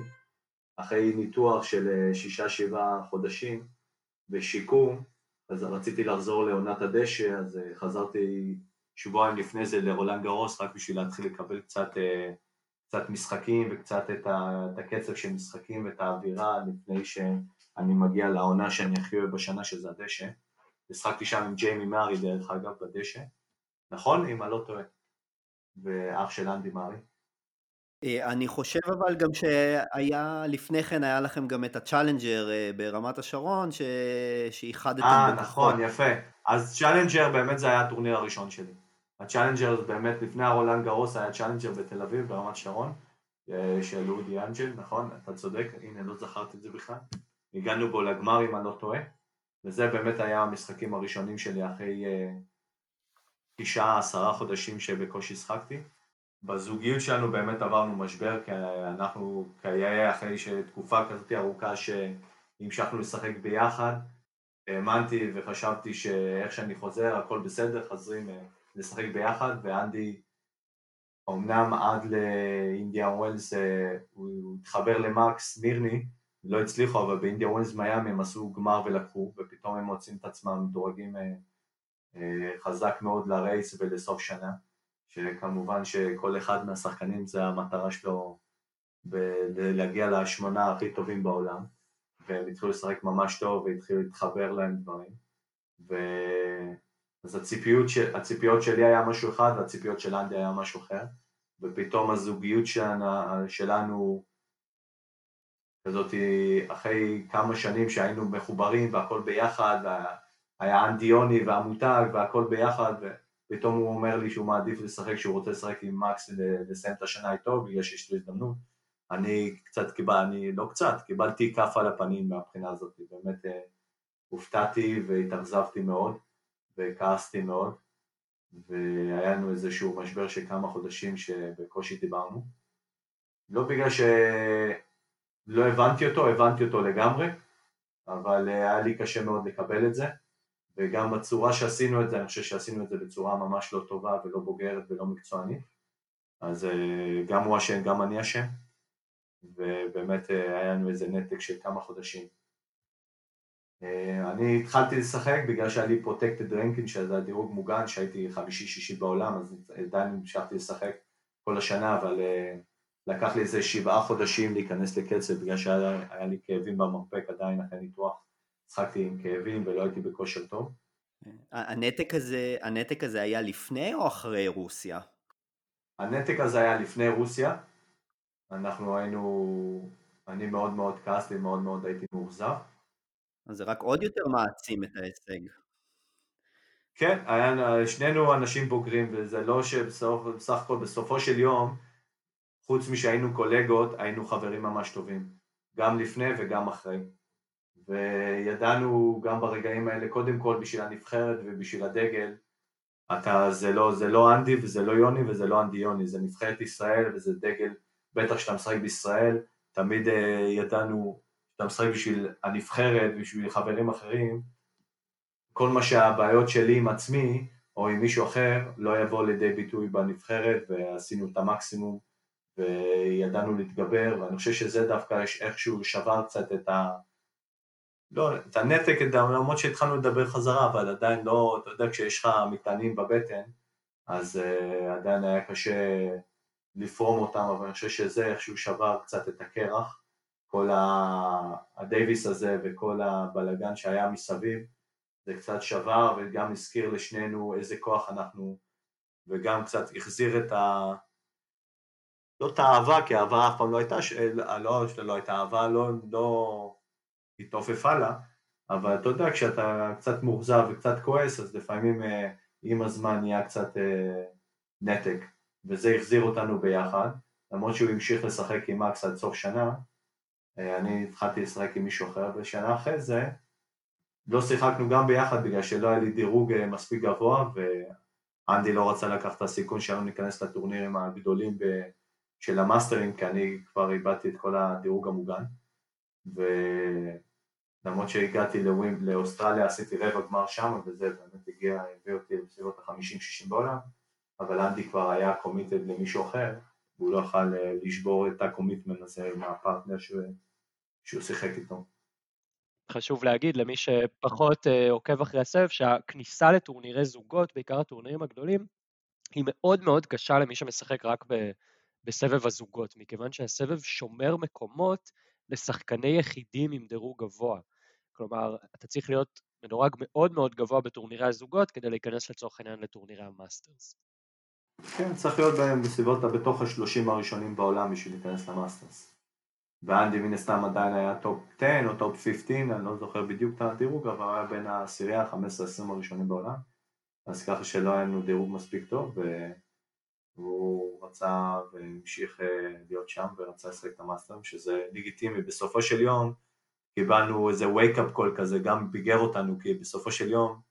אחרי ניתוח של שישה שבעה חודשים ושיקום אז רציתי לחזור לעונת הדשא, אז אה, חזרתי שבועיים לפני זה לרולנד גרוס רק בשביל להתחיל לקבל קצת, אה, קצת משחקים וקצת את, הקצב של משחקים ואת האווירה לפני שאני מגיע לעונה שאני הכי אוהב בשנה שזה הדשא. משחקתי שם עם ג'יימי מארי דרך אגב בדשא, נכון? אם אני לא טועה. ואח של אנדי מארי. אה, אני חושב אבל גם שהיה, לפני כן היה לכם גם את הצ'אלנג'ר אה, ברמת השרון, שאירחתם אה, נכון, יפה. אז צ'אלנג'ר באמת זה היה הטורניר הראשון שלי. הצ'אלנג'ר באמת לפני הרולנד גרוס היה צ'אלנג'ר בתל אביב ברמת שרון, אה, של אודי אנג'ל, נכון? אתה צודק, הנה לא זכרתי את זה בכלל. הגענו בו לגמר אם אני לא טועה, וזה באמת היה המשחקים הראשונים שלי אחרי תשעה, עשרה חודשים שבקושי שחקתי. בזוגיות שלנו באמת עברנו משבר, כי אנחנו כיאה אחרי שתקופה כזאת ארוכה שהמשכנו לשחק ביחד, האמנתי וחשבתי שאיך שאני חוזר הכל בסדר, חוזרים אה, לשחק ביחד, ואנדי אמנם עד לאינדיה ווילס אה, הוא התחבר למקס מירני, לא הצליחו, אבל באינדיה ווילס מיאמי הם עשו גמר ולקחו, ופתאום הם מוצאים את עצמם מדורגים אה, חזק מאוד לרייס ולסוף שנה. שכמובן שכל אחד מהשחקנים זה המטרה שלו להגיע לשמונה הכי טובים בעולם והם התחילו לשחק ממש טוב והתחילו להתחבר להם דברים. ו... אז הציפיות, ש... הציפיות שלי היה משהו אחד והציפיות של אנדי היה משהו אחר. ופתאום הזוגיות שלנו, שלנו כזאת אחרי כמה שנים שהיינו מחוברים והכל ביחד והיה אנדיוני והמותג והכל ביחד ו... פתאום הוא אומר לי שהוא מעדיף לשחק, שהוא רוצה לשחק עם מקס לסיים את השנה איתו בגלל שיש לו הזדמנות. אני קצת קיבל, אני לא קצת, קיבלתי כף על הפנים מהבחינה הזאת, באמת אה, הופתעתי והתאכזבתי מאוד וכעסתי מאוד והיה לנו איזשהו משבר של כמה חודשים שבקושי דיברנו. לא בגלל שלא הבנתי אותו, הבנתי אותו לגמרי, אבל אה, היה לי קשה מאוד לקבל את זה. וגם בצורה שעשינו את זה, אני חושב שעשינו את זה בצורה ממש לא טובה ולא בוגרת ולא מקצוענית, אז אה, גם הוא אשם, גם אני אשם, ובאמת אה, היה לנו איזה נתק של כמה חודשים. אה, אני התחלתי לשחק בגלל שהיה לי פרוטקטד רנקין, שזה הדירוג מוגן, שהייתי חמישי-שישי בעולם, אז עדיין המשכתי לשחק כל השנה, אבל לקח לי איזה שבעה חודשים להיכנס לקצב בגלל שהיה לי כאבים במרפק עדיין אחרי ניתוח. שחקתי עם כאבים ולא הייתי בכושר טוב. הנתק הזה, הנתק הזה היה לפני או אחרי רוסיה? הנתק הזה היה לפני רוסיה. אנחנו היינו, אני מאוד מאוד כעסתי, מאוד מאוד הייתי מאוכזב. אז זה רק עוד יותר מעצים את ההישג. כן, היה, שנינו אנשים בוגרים, וזה לא שבסך הכל בסופו של יום, חוץ משהיינו קולגות, היינו חברים ממש טובים. גם לפני וגם אחרי. וידענו גם ברגעים האלה, קודם כל בשביל הנבחרת ובשביל הדגל, אתה, זה לא, זה לא אנדי וזה לא יוני וזה לא אנדי יוני, זה נבחרת ישראל וזה דגל, בטח שאתה משחק בישראל, תמיד uh, ידענו שאתה משחק בשביל הנבחרת ובשביל חברים אחרים, כל מה שהבעיות שלי עם עצמי או עם מישהו אחר לא יבוא לידי ביטוי בנבחרת ועשינו את המקסימום וידענו להתגבר ואני חושב שזה דווקא איכשהו שבר קצת את ה... לא, את הנתק, למרות שהתחלנו לדבר חזרה, אבל עדיין לא, אתה יודע, כשיש לך מטענים בבטן, אז uh, עדיין היה קשה לפרום אותם, אבל אני חושב שזה איכשהו שבר קצת את הקרח, כל הדייוויס הזה וכל הבלגן שהיה מסביב, זה קצת שבר וגם הזכיר לשנינו איזה כוח אנחנו, וגם קצת החזיר את, ה, זאת אהבה, כי אהבה אף פעם לא הייתה, ש... לא שלא הייתה אהבה, לא, לא התעופפה לה, אבל אתה יודע, כשאתה קצת מאוכזב וקצת כועס, אז לפעמים אה, עם הזמן נהיה קצת אה, נתק, וזה החזיר אותנו ביחד, למרות שהוא המשיך לשחק עם מקס עד סוף שנה, אה, אני התחלתי לשחק עם מישהו אחר, ושנה אחרי זה לא שיחקנו גם ביחד בגלל שלא היה לי דירוג מספיק גבוה, ואנדי לא רצה לקחת את הסיכון שלנו להיכנס לטורנירים הגדולים ב... של המאסטרים, כי אני כבר איבדתי את כל הדירוג המוגן, ולמרות שהגעתי לווימ, לאוסטרליה עשיתי רבע גמר שם, וזה באמת הגיע, הביא אותי בסביבות ה-50-60 בעולם, אבל אנדי כבר היה committed למישהו אחר, והוא לא יכל אה, לשבור את ה commitment הזה עם הפרטנר שהוא שיחק איתו. חשוב להגיד למי שפחות uh, עוקב אחרי הסבב, שהכניסה לטורנירי זוגות, בעיקר הטורנירים הגדולים, היא מאוד מאוד קשה למי שמשחק רק ב, בסבב הזוגות, מכיוון שהסבב שומר מקומות לשחקני יחידים עם דירוג גבוה. כלומר, אתה צריך להיות מדורג מאוד מאוד גבוה בטורנירי הזוגות כדי להיכנס לצורך העניין לטורנירי המאסטרס. כן, צריך להיות בהם בסביבות, בתוך השלושים הראשונים בעולם בשביל להיכנס למאסטרס. ואנדי מן הסתם עדיין היה טופ 10 או טופ 15, אני לא זוכר בדיוק את הדירוג, אבל היה בין העשירייה ה-15-20 הראשונים בעולם. אז ככה שלא היה לנו דירוג מספיק טוב, והוא רצה והמשיך אה, להיות שם ורצה לשחק את המאסטרים, שזה לגיטימי. בסופו של יום קיבלנו איזה wake-up call כזה, גם ביגר אותנו, כי בסופו של יום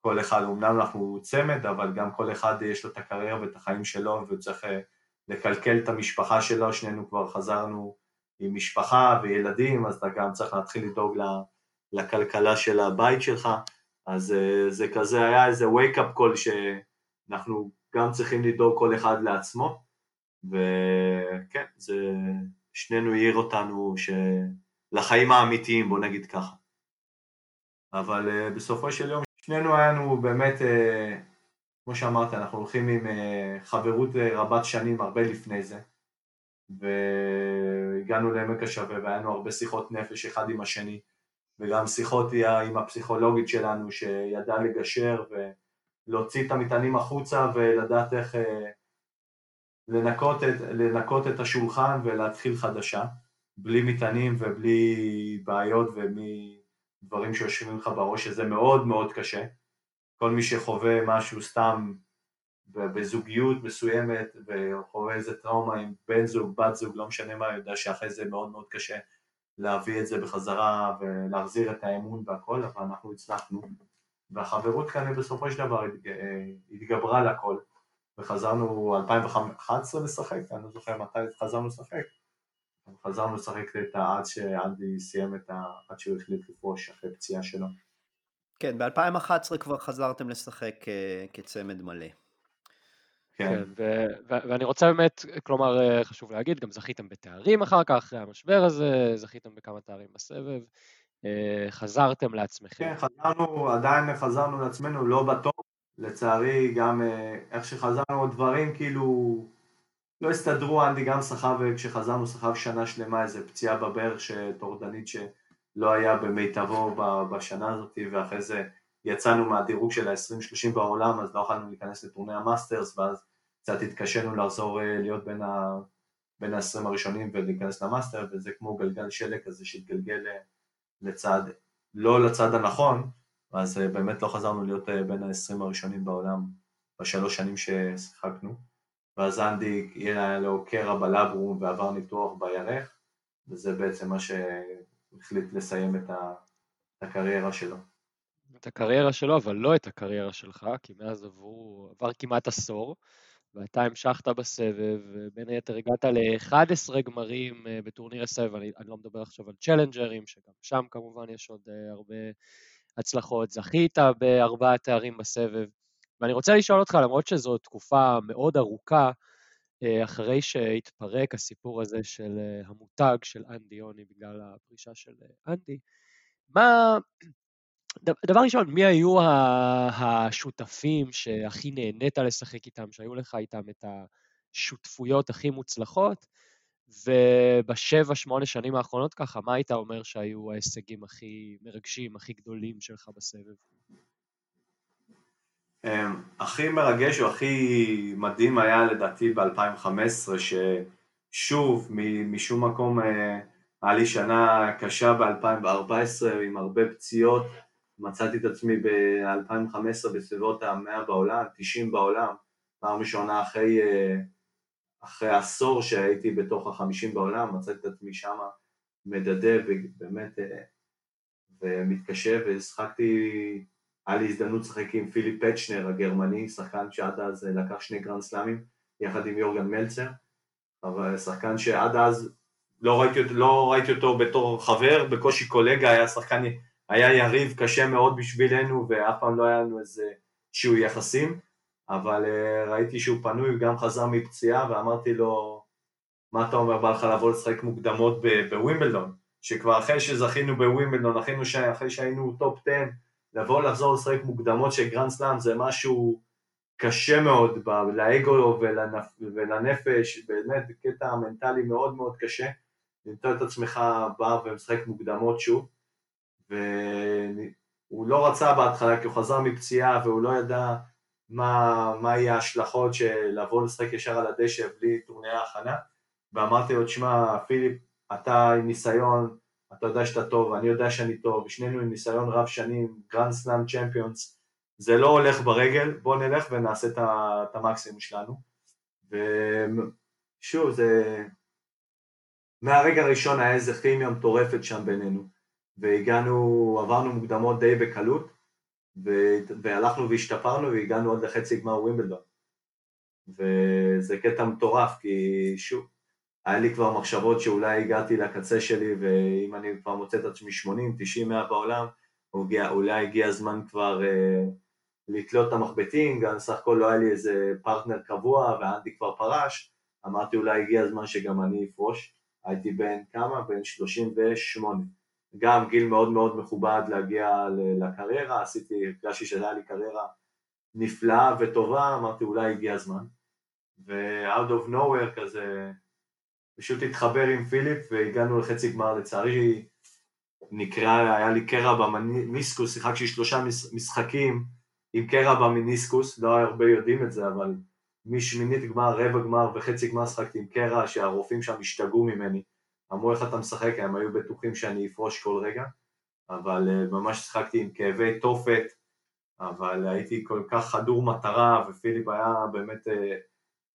כל אחד, אמנם אנחנו צמד, אבל גם כל אחד יש לו את הקריירה ואת החיים שלו, והוא צריך אה, לקלקל את המשפחה שלו, שנינו כבר חזרנו עם משפחה וילדים, אז אתה גם צריך להתחיל לדאוג לכלכלה של הבית שלך, אז אה, זה כזה היה איזה wake-up call שאנחנו גם צריכים לדאוג כל אחד לעצמו, וכן, זה שנינו העיר אותנו ש... לחיים האמיתיים, בוא נגיד ככה. אבל uh, בסופו של יום שנינו היינו באמת, uh, כמו שאמרת, אנחנו הולכים עם uh, חברות רבת שנים הרבה לפני זה, והגענו לעמק השווה והיה לנו הרבה שיחות נפש אחד עם השני, וגם שיחות עם הפסיכולוגית שלנו שידעה לגשר ולהוציא את המטענים החוצה ולדעת איך לנקות את, לנקות את השולחן ולהתחיל חדשה. בלי מטענים ובלי בעיות ובלי דברים שיושבים לך בראש, שזה מאוד מאוד קשה. כל מי שחווה משהו סתם בזוגיות מסוימת וחווה איזה טראומה עם בן זוג, בת זוג, לא משנה מה, יודע שאחרי זה מאוד מאוד קשה להביא את זה בחזרה ולהחזיר את האמון והכל, אבל אנחנו הצלחנו. והחברות כאן בסופו של דבר התגברה לכל, וחזרנו 2011 לשחק, אני לא זוכר מתי חזרנו לשחק, חזרנו לשחק את עד שאנדי סיים את ה... עד שהוא החליט לפרוש אחרי פציעה שלו. כן, ב-2011 כבר חזרתם לשחק אה, כצמד מלא. כן, כן ו- ו- ואני רוצה באמת, כלומר, אה, חשוב להגיד, גם זכיתם בתארים אחר כך, אחרי המשבר הזה, זכיתם בכמה תארים בסבב, אה, חזרתם לעצמכם. כן, חזרנו, עדיין חזרנו לעצמנו, לא בטוב, לצערי גם איך שחזרנו דברים כאילו לא הסתדרו, אנדי גם סחב, כשחזרנו סחב שנה שלמה איזה פציעה בברך טורדנית שלא היה במיטבו בשנה הזאת, ואחרי זה יצאנו מהדירוג של ה-20-30 בעולם, אז לא יכולנו להיכנס לטורני המאסטרס, ואז קצת התקשינו לחזור אה, להיות בין, ה... בין ה-20 הראשונים ולהיכנס למאסטר, וזה כמו גלגל שלג כזה שהתגלגל אה, לצד, לא לצד הנכון, אז אה, באמת לא חזרנו להיות בין ה-20 הראשונים בעולם בשלוש שנים ששיחקנו. ואז אנדי היה לו קרע בלברום ועבר ניתוח בירך, וזה בעצם מה שהחליט לסיים את הקריירה שלו. את הקריירה שלו, אבל לא את הקריירה שלך, כי מאז עברו, עבר כמעט עשור, ואתה המשכת בסבב, ובין היתר הגעת ל-11 גמרים אה, בטורניר הסבב, אני, אני לא מדבר עכשיו על צ'לנג'רים, שגם שם כמובן יש עוד אה, הרבה הצלחות, זכית בארבעה תארים בסבב, ואני רוצה לשאול אותך, למרות שזו תקופה מאוד ארוכה, אה, אחרי שהתפרק הסיפור הזה של אה, המותג של אנדי יוני בגלל הפרישה של אה, אנדי, מה... (clears throat) דבר ראשון, מי היו השותפים שהכי נהנית לשחק איתם, שהיו לך איתם את השותפויות הכי מוצלחות? ובשבע, שמונה שנים האחרונות ככה, מה היית אומר שהיו ההישגים הכי מרגשים, הכי גדולים שלך בסבב? אמ, הכי מרגש או הכי מדהים היה לדעתי ב-2015, ששוב, משום מקום אה, היה לי שנה קשה ב-2014 עם הרבה פציעות, מצאתי את עצמי ב-2015 בסביבות ה-100 בעולם, 90 בעולם, פעם ראשונה אחרי, אה, אחרי עשור שהייתי בתוך ה-50 בעולם, מצאתי את עצמי שם מדדה ובאמת אה, ומתקשה ושיחקתי היה לי הזדמנות לשחק עם פיליפ פצשנר הגרמני, שחקן שעד אז לקח שני גרנד סלאמים יחד עם יורגן מלצר, אבל שחקן שעד אז לא ראיתי, לא ראיתי אותו בתור חבר, בקושי קולגה, היה שחקן, היה יריב קשה מאוד בשבילנו ואף פעם לא היה לנו איזה שהוא יחסים, אבל uh, ראיתי שהוא פנוי, גם חזר מפציעה ואמרתי לו, מה אתה אומר, בא לך לבוא לשחק מוקדמות בווימבלדון, שכבר אחרי שזכינו בווימבלדון, אחרי שהיינו טופ 10, לבוא לחזור לשחק מוקדמות של גרנד סלאם זה משהו קשה מאוד לאגו ולנפ... ולנפש, באמת קטע מנטלי מאוד מאוד קשה, למצוא את עצמך בא ומשחק מוקדמות שוב, והוא לא רצה בהתחלה כי הוא חזר מפציעה והוא לא ידע מה, מה יהיה ההשלכות של לבוא לשחק ישר על הדשא בלי טורנירי הכנה, ואמרתי לו, תשמע, פיליפ, אתה עם ניסיון, אתה יודע שאתה טוב, אני יודע שאני טוב, שנינו עם ניסיון רב שנים, Grand Slam champions, זה לא הולך ברגל, בוא נלך ונעשה את המקסימום שלנו. ושוב, זה... מהרגע הראשון היה איזה כימיה מטורפת שם בינינו, והגענו, עברנו מוקדמות די בקלות. והלכנו והשתפרנו והגענו עוד לחצי גמר ווימבלדון. וזה קטע מטורף, כי שוב, היה לי כבר מחשבות שאולי הגעתי לקצה שלי ואם אני כבר מוצא את עצמי 80, 90, 100 בעולם, אולי הגיע הזמן כבר אה, לתלות את המחבטים, גם סך הכל לא היה לי איזה פרטנר קבוע ואנדי כבר פרש, אמרתי אולי הגיע הזמן שגם אני אפרוש, הייתי בן כמה? בן 38. גם גיל מאוד מאוד מכובד להגיע לקריירה, עשיתי, הרגשתי שזה היה לי קריירה נפלאה וטובה, אמרתי אולי הגיע הזמן. ו-out of nowhere כזה פשוט התחבר עם פיליפ והגענו לחצי גמר, לצערי נקרא, היה לי קרע במיניסקוס, שיחקתי שלושה משחקים עם קרע במיניסקוס, לא הרבה יודעים את זה, אבל משמינית גמר, רבע גמר וחצי גמר שחקתי עם קרע שהרופאים שם השתגעו ממני, אמרו איך אתה משחק, הם היו בטוחים שאני אפרוש כל רגע, אבל אה, ממש שחקתי עם כאבי תופת, אבל הייתי כל כך חדור מטרה ופיליפ היה באמת אה,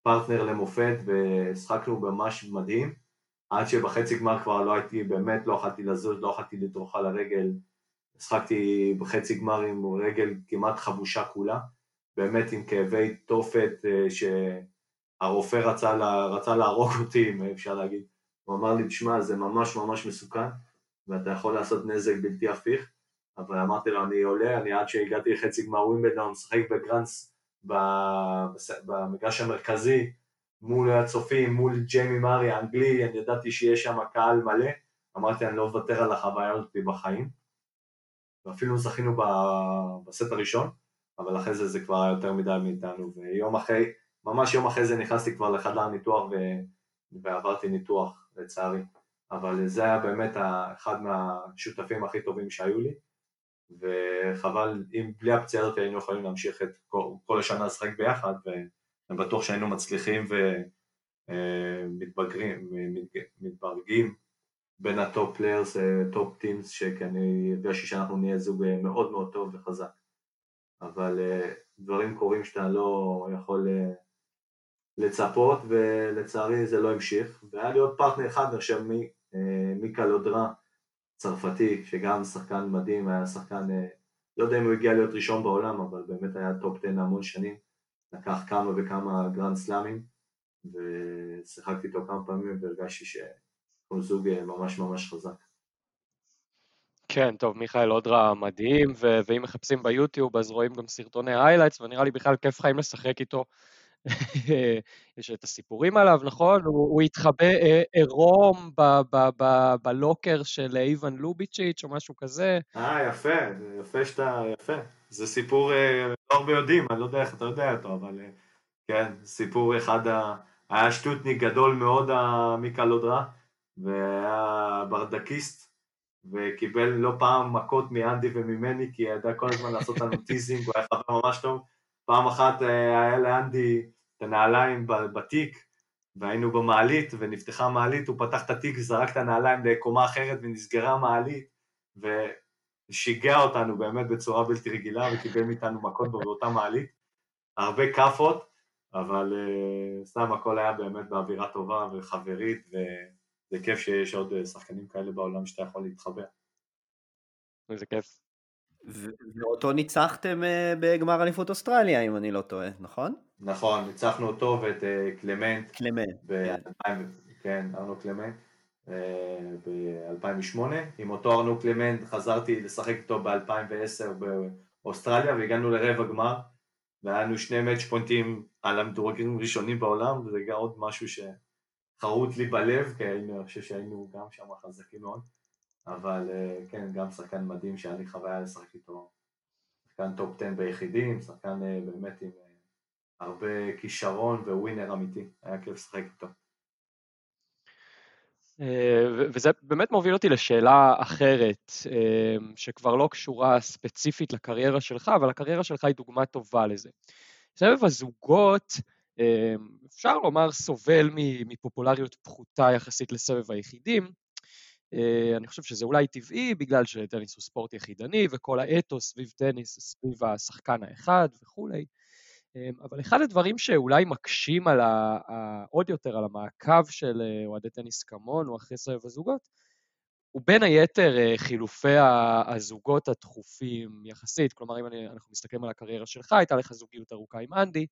פרטנר למופת והשחקנו ממש מדהים, עד שבחצי גמר כבר לא הייתי, באמת לא יכולתי לזוז, לא יכולתי לדרוך על הרגל, השחקתי בחצי גמר עם רגל כמעט חבושה כולה, באמת עם כאבי תופת אה, שהרופא רצה, לה, רצה להרוג אותי, אם אפשר להגיד, הוא אמר לי, תשמע, זה ממש ממש מסוכן, ואתה יכול לעשות נזק בלתי הפיך, אבל אמרתי לו, אני עולה, אני עד שהגעתי לחצי גמר ווימבלדון, משחק בגרנס במגרש המרכזי מול הצופים, מול ג'יימי מארי האנגלי, אני ידעתי שיש שם קהל מלא, אמרתי אני לא מוותר על החוויה הזאת בחיים, ואפילו זכינו בסט הראשון, אבל אחרי זה זה כבר היה יותר מדי מאיתנו, ויום אחרי, ממש יום אחרי זה נכנסתי כבר לחדר ניתוח ו... ועברתי ניתוח לצערי, אבל זה היה באמת אחד מהשותפים הכי טובים שהיו לי, וחבל, אם בלי הפציעה הזאת היינו יכולים להמשיך את כל, כל השנה לשחק ביחד, ואני בטוח שהיינו מצליחים ומתבגרים, אה, מתברגים בין ה top players, top teams, כי אני הרגשתי שאנחנו נהיה זוג אה, מאוד מאוד טוב וחזק. אבל אה, דברים קורים שאתה לא יכול לצפות, ולצערי זה לא המשיך. והיה לי עוד פרטנר אחד, חושב, מיקאל לודרה, צרפתי, שגם שחקן מדהים, היה שחקן, אה, לא יודע אם הוא הגיע להיות ראשון בעולם, אבל באמת היה טופ 10 המון שנים, לקח כמה וכמה גרנד סלאמים, ושיחקתי איתו כמה פעמים והרגשתי שהוא זוג אה, ממש ממש חזק. כן, טוב, מיכאל לודרה מדהים, ו- ואם מחפשים ביוטיוב אז רואים גם סרטוני highlights, ונראה לי בכלל כיף חיים לשחק איתו (laughs) יש את הסיפורים עליו, נכון? הוא, הוא התחבא אה, עירום בלוקר של איוון לוביצ'יץ' או משהו כזה. אה, יפה, יפה שאתה, יפה. זה סיפור, אה, לא הרבה יודעים, אני לא יודע איך אתה יודע אותו, אבל אה, כן, סיפור אחד. היה שטוטניק גדול מאוד, מיקאל לודרה, והיה ברדקיסט, וקיבל לא פעם מכות מאנדי וממני, כי ידע כל הזמן לעשות לנו teasing, הוא היה חבר ממש טוב. פעם אחת היה לאנדי את הנעליים בתיק, והיינו במעלית, ונפתחה מעלית, הוא פתח את התיק וזרק את הנעליים לקומה אחרת ונסגרה מעלית, ושיגע אותנו באמת בצורה בלתי רגילה, וקיבל מאיתנו מכות באותה מעלית. הרבה כאפות, אבל uh, סתם הכל היה באמת באווירה טובה וחברית, וזה כיף שיש עוד אה, שחקנים כאלה בעולם שאתה יכול להתחבר. איזה כיף. ואותו ניצחתם uh, בגמר אליפות אוסטרליה, אם אני לא טועה, נכון? נכון, ניצחנו אותו ואת uh, קלמנט. קלמנט, כן. כן, ארנו קלמנט. ב-2008, עם אותו ארנו קלמנט חזרתי לשחק איתו ב-2010 באוסטרליה והגענו לרבע גמר והיה לנו שני match point ים על המדורגים ראשונים בעולם, וזה גם עוד משהו שחרוט לי בלב, כי היינו, אני חושב שהיינו גם שם חזקים מאוד, אבל אה, כן, גם שחקן מדהים שהיה לי חוויה לשחק איתו, שחקן top 10 ביחידים, שחקן אה, באמת עם אה, הרבה כישרון ו winner אמיתי, היה כיף לשחק איתו. וזה באמת מוביל אותי לשאלה אחרת, שכבר לא קשורה ספציפית לקריירה שלך, אבל הקריירה שלך היא דוגמה טובה לזה. סבב הזוגות, אפשר לומר, סובל מפופולריות פחותה יחסית לסבב היחידים. אני חושב שזה אולי טבעי, בגלל שטניס הוא ספורט יחידני, וכל האתוס סביב טניס, סביב השחקן האחד וכולי. אמ, אבל אחד הדברים שאולי מקשים על ה, עוד יותר על המעקב של אה, אוהדי טניס כמונו אחרי סבב הזוגות, הוא בין היתר אה, חילופי הזוגות התכופים יחסית, כלומר אם אני, אנחנו מסתכלים על הקריירה שלך, הייתה לך זוגיות ארוכה עם אנדי,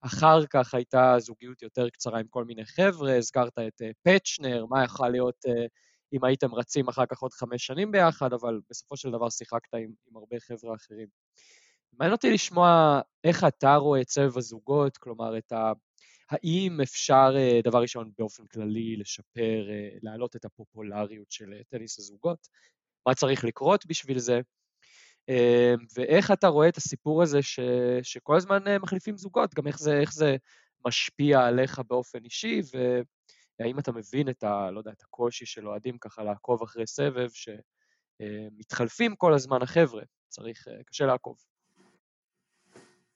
אחר כך הייתה זוגיות יותר קצרה עם כל מיני חבר'ה, הזכרת את אה, פצ'נר, מה יכול להיות אם הייתם רצים אחר כך עוד חמש שנים ביחד, אבל בסופו של דבר שיחקת עם, עם הרבה חבר'ה אחרים. מעניין אותי לשמוע איך אתה רואה את סבב הזוגות, כלומר, את ה... האם אפשר, אה, דבר ראשון, באופן כללי, לשפר, אה, להעלות את הפופולריות של אה, טניס הזוגות? מה צריך לקרות בשביל זה? ואיך אתה רואה את הסיפור הזה ש... שכל הזמן מחליפים זוגות, גם איך זה, איך זה משפיע עליך באופן אישי, והאם אתה מבין את, ה, לא יודע, את הקושי של אוהדים ככה לעקוב אחרי סבב, שמתחלפים כל הזמן החבר'ה, צריך, קשה לעקוב.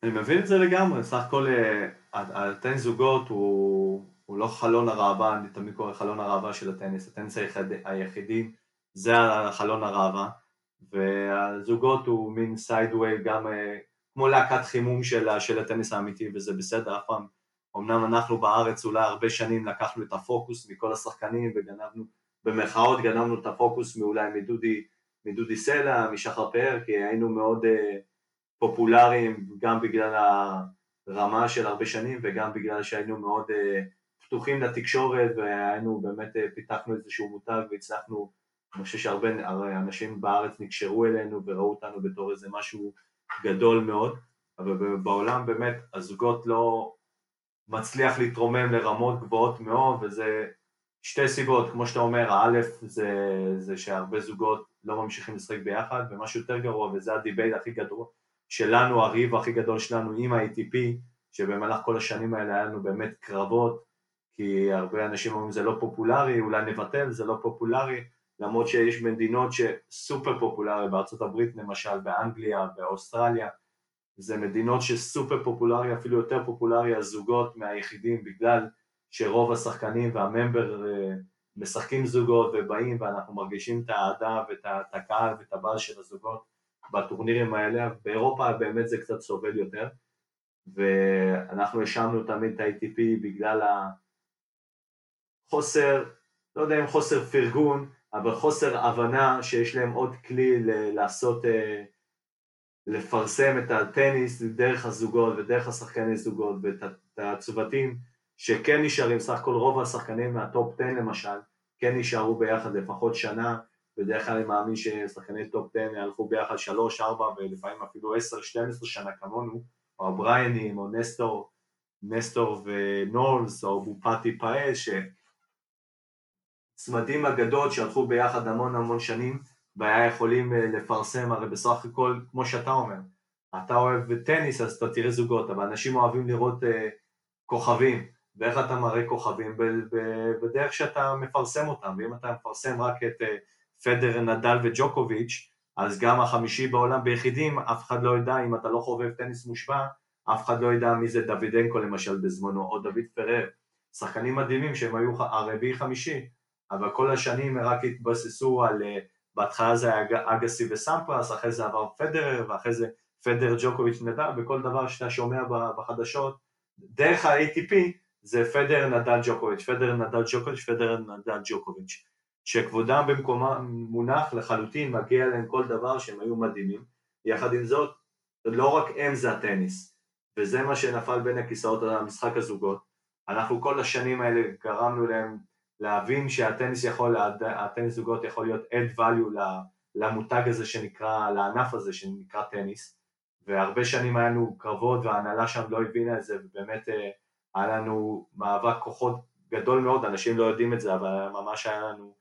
אני מבין את זה לגמרי, סך הכל אה, הטניס זוגות הוא, הוא לא חלון הראווה, אני תמיד קורא חלון הראווה של הטניס, הטניס היחיד, היחידי זה החלון הראווה, והזוגות הוא מין סיידווי גם אה, כמו להקת חימום של, של הטניס האמיתי וזה בסדר, אף פעם, אמנם אנחנו בארץ אולי הרבה שנים לקחנו את הפוקוס מכל השחקנים וגנבנו, במרכאות גנבנו את הפוקוס מאולי מדודי, מדודי סלע, משחר פאר, כי היינו מאוד uh, פופולריים גם בגלל הרמה של הרבה שנים וגם בגלל שהיינו מאוד uh, פתוחים לתקשורת והיינו באמת uh, פיתחנו איזשהו מותג והצלחנו, אני חושב שהרבה אנשים בארץ נקשרו אלינו וראו אותנו בתור איזה משהו גדול מאוד, אבל בעולם באמת הזוגות לא מצליח להתרומם לרמות גבוהות מאוד וזה שתי סיבות, כמו שאתה אומר, האלף זה, זה שהרבה זוגות לא ממשיכים לשחק ביחד ומשהו יותר גרוע וזה ה debate הכי גדול שלנו, הריב הכי גדול שלנו עם ה-ATP, שבמהלך כל השנים האלה היה לנו באמת קרבות, כי הרבה אנשים אומרים זה לא פופולרי, אולי נבטל, זה לא פופולרי, למרות שיש מדינות שסופר פופולרי, בארצות הברית למשל, באנגליה, באוסטרליה, זה מדינות שסופר פופולרי, אפילו יותר פופולרי הזוגות מהיחידים, בגלל שרוב השחקנים והממבר אה, משחקים זוגות ובאים ואנחנו מרגישים את האהדה ואת הקהל ואת הבאז של הזוגות בטורנירים האלה, באירופה באמת זה קצת סובל יותר, ואנחנו האשמנו תמיד את ה-ATP בגלל החוסר, לא יודע אם חוסר פרגון, אבל חוסר הבנה שיש להם עוד כלי לעשות, אה, לפרסם את הטניס דרך הזוגות ודרך השחקני זוגות ואת הצוותים שכן נשארים, סך הכל רוב השחקנים מה top 10 למשל, כן נשארו ביחד לפחות שנה בדרך כלל אני מאמין ששחקני top 10 הלכו ביחד 3, 4 ולפעמים אפילו 10, 12 שנה כמונו, או הבריינים, או נסטור, נסטור ונולס, או בופטי פאס, שצמדים אגדות שהלכו ביחד המון המון שנים, והיה יכולים אה, לפרסם, הרי בסך הכל, כמו שאתה אומר, אתה אוהב טניס אז אתה תראה זוגות, אבל אנשים אוהבים לראות uh, כוכבים, ואיך אתה מראה כוכבים? בדרך שאתה מפרסם אותם, ואם אתה מפרסם רק את... Uh, פדר, נדל וג'וקוביץ', אז גם החמישי בעולם ביחידים, אף אחד לא ידע אם אתה לא חובב טניס מושבע, אף אחד לא ידע מי זה דוידנקו למשל בזמנו, או דוד פרר, שחקנים מדהימים שהם היו הרביעי חמישי, אבל כל השנים רק התבססו על, אה, בהתחלה זה היה אגסי וסמפרס, אחרי זה עבר פדרר, ואחרי זה פדר ג'וקוביץ' נדל, וכל דבר שאתה שומע בחדשות, דרך ה-ATP זה פדר נדל ג'וקוביץ', פדר נדל ג'וקוביץ', פדר נדל ג'וקוביץ', שכבודם במקומם מונח לחלוטין, מגיע להם כל דבר שהם היו מדהימים, יחד עם זאת, לא רק הם זה הטניס, וזה מה שנפל בין הכיסאות על המשחק הזוגות, אנחנו כל השנים האלה גרמנו להם להבין שהטניס יכול, הטניס זוגות יכול להיות add value למותג הזה שנקרא, לענף הזה שנקרא טניס, והרבה שנים היה לנו קרבות וההנהלה שם לא הבינה את זה, ובאמת אה, היה לנו מאבק כוחות גדול מאוד, אנשים לא יודעים את זה, אבל ממש היה לנו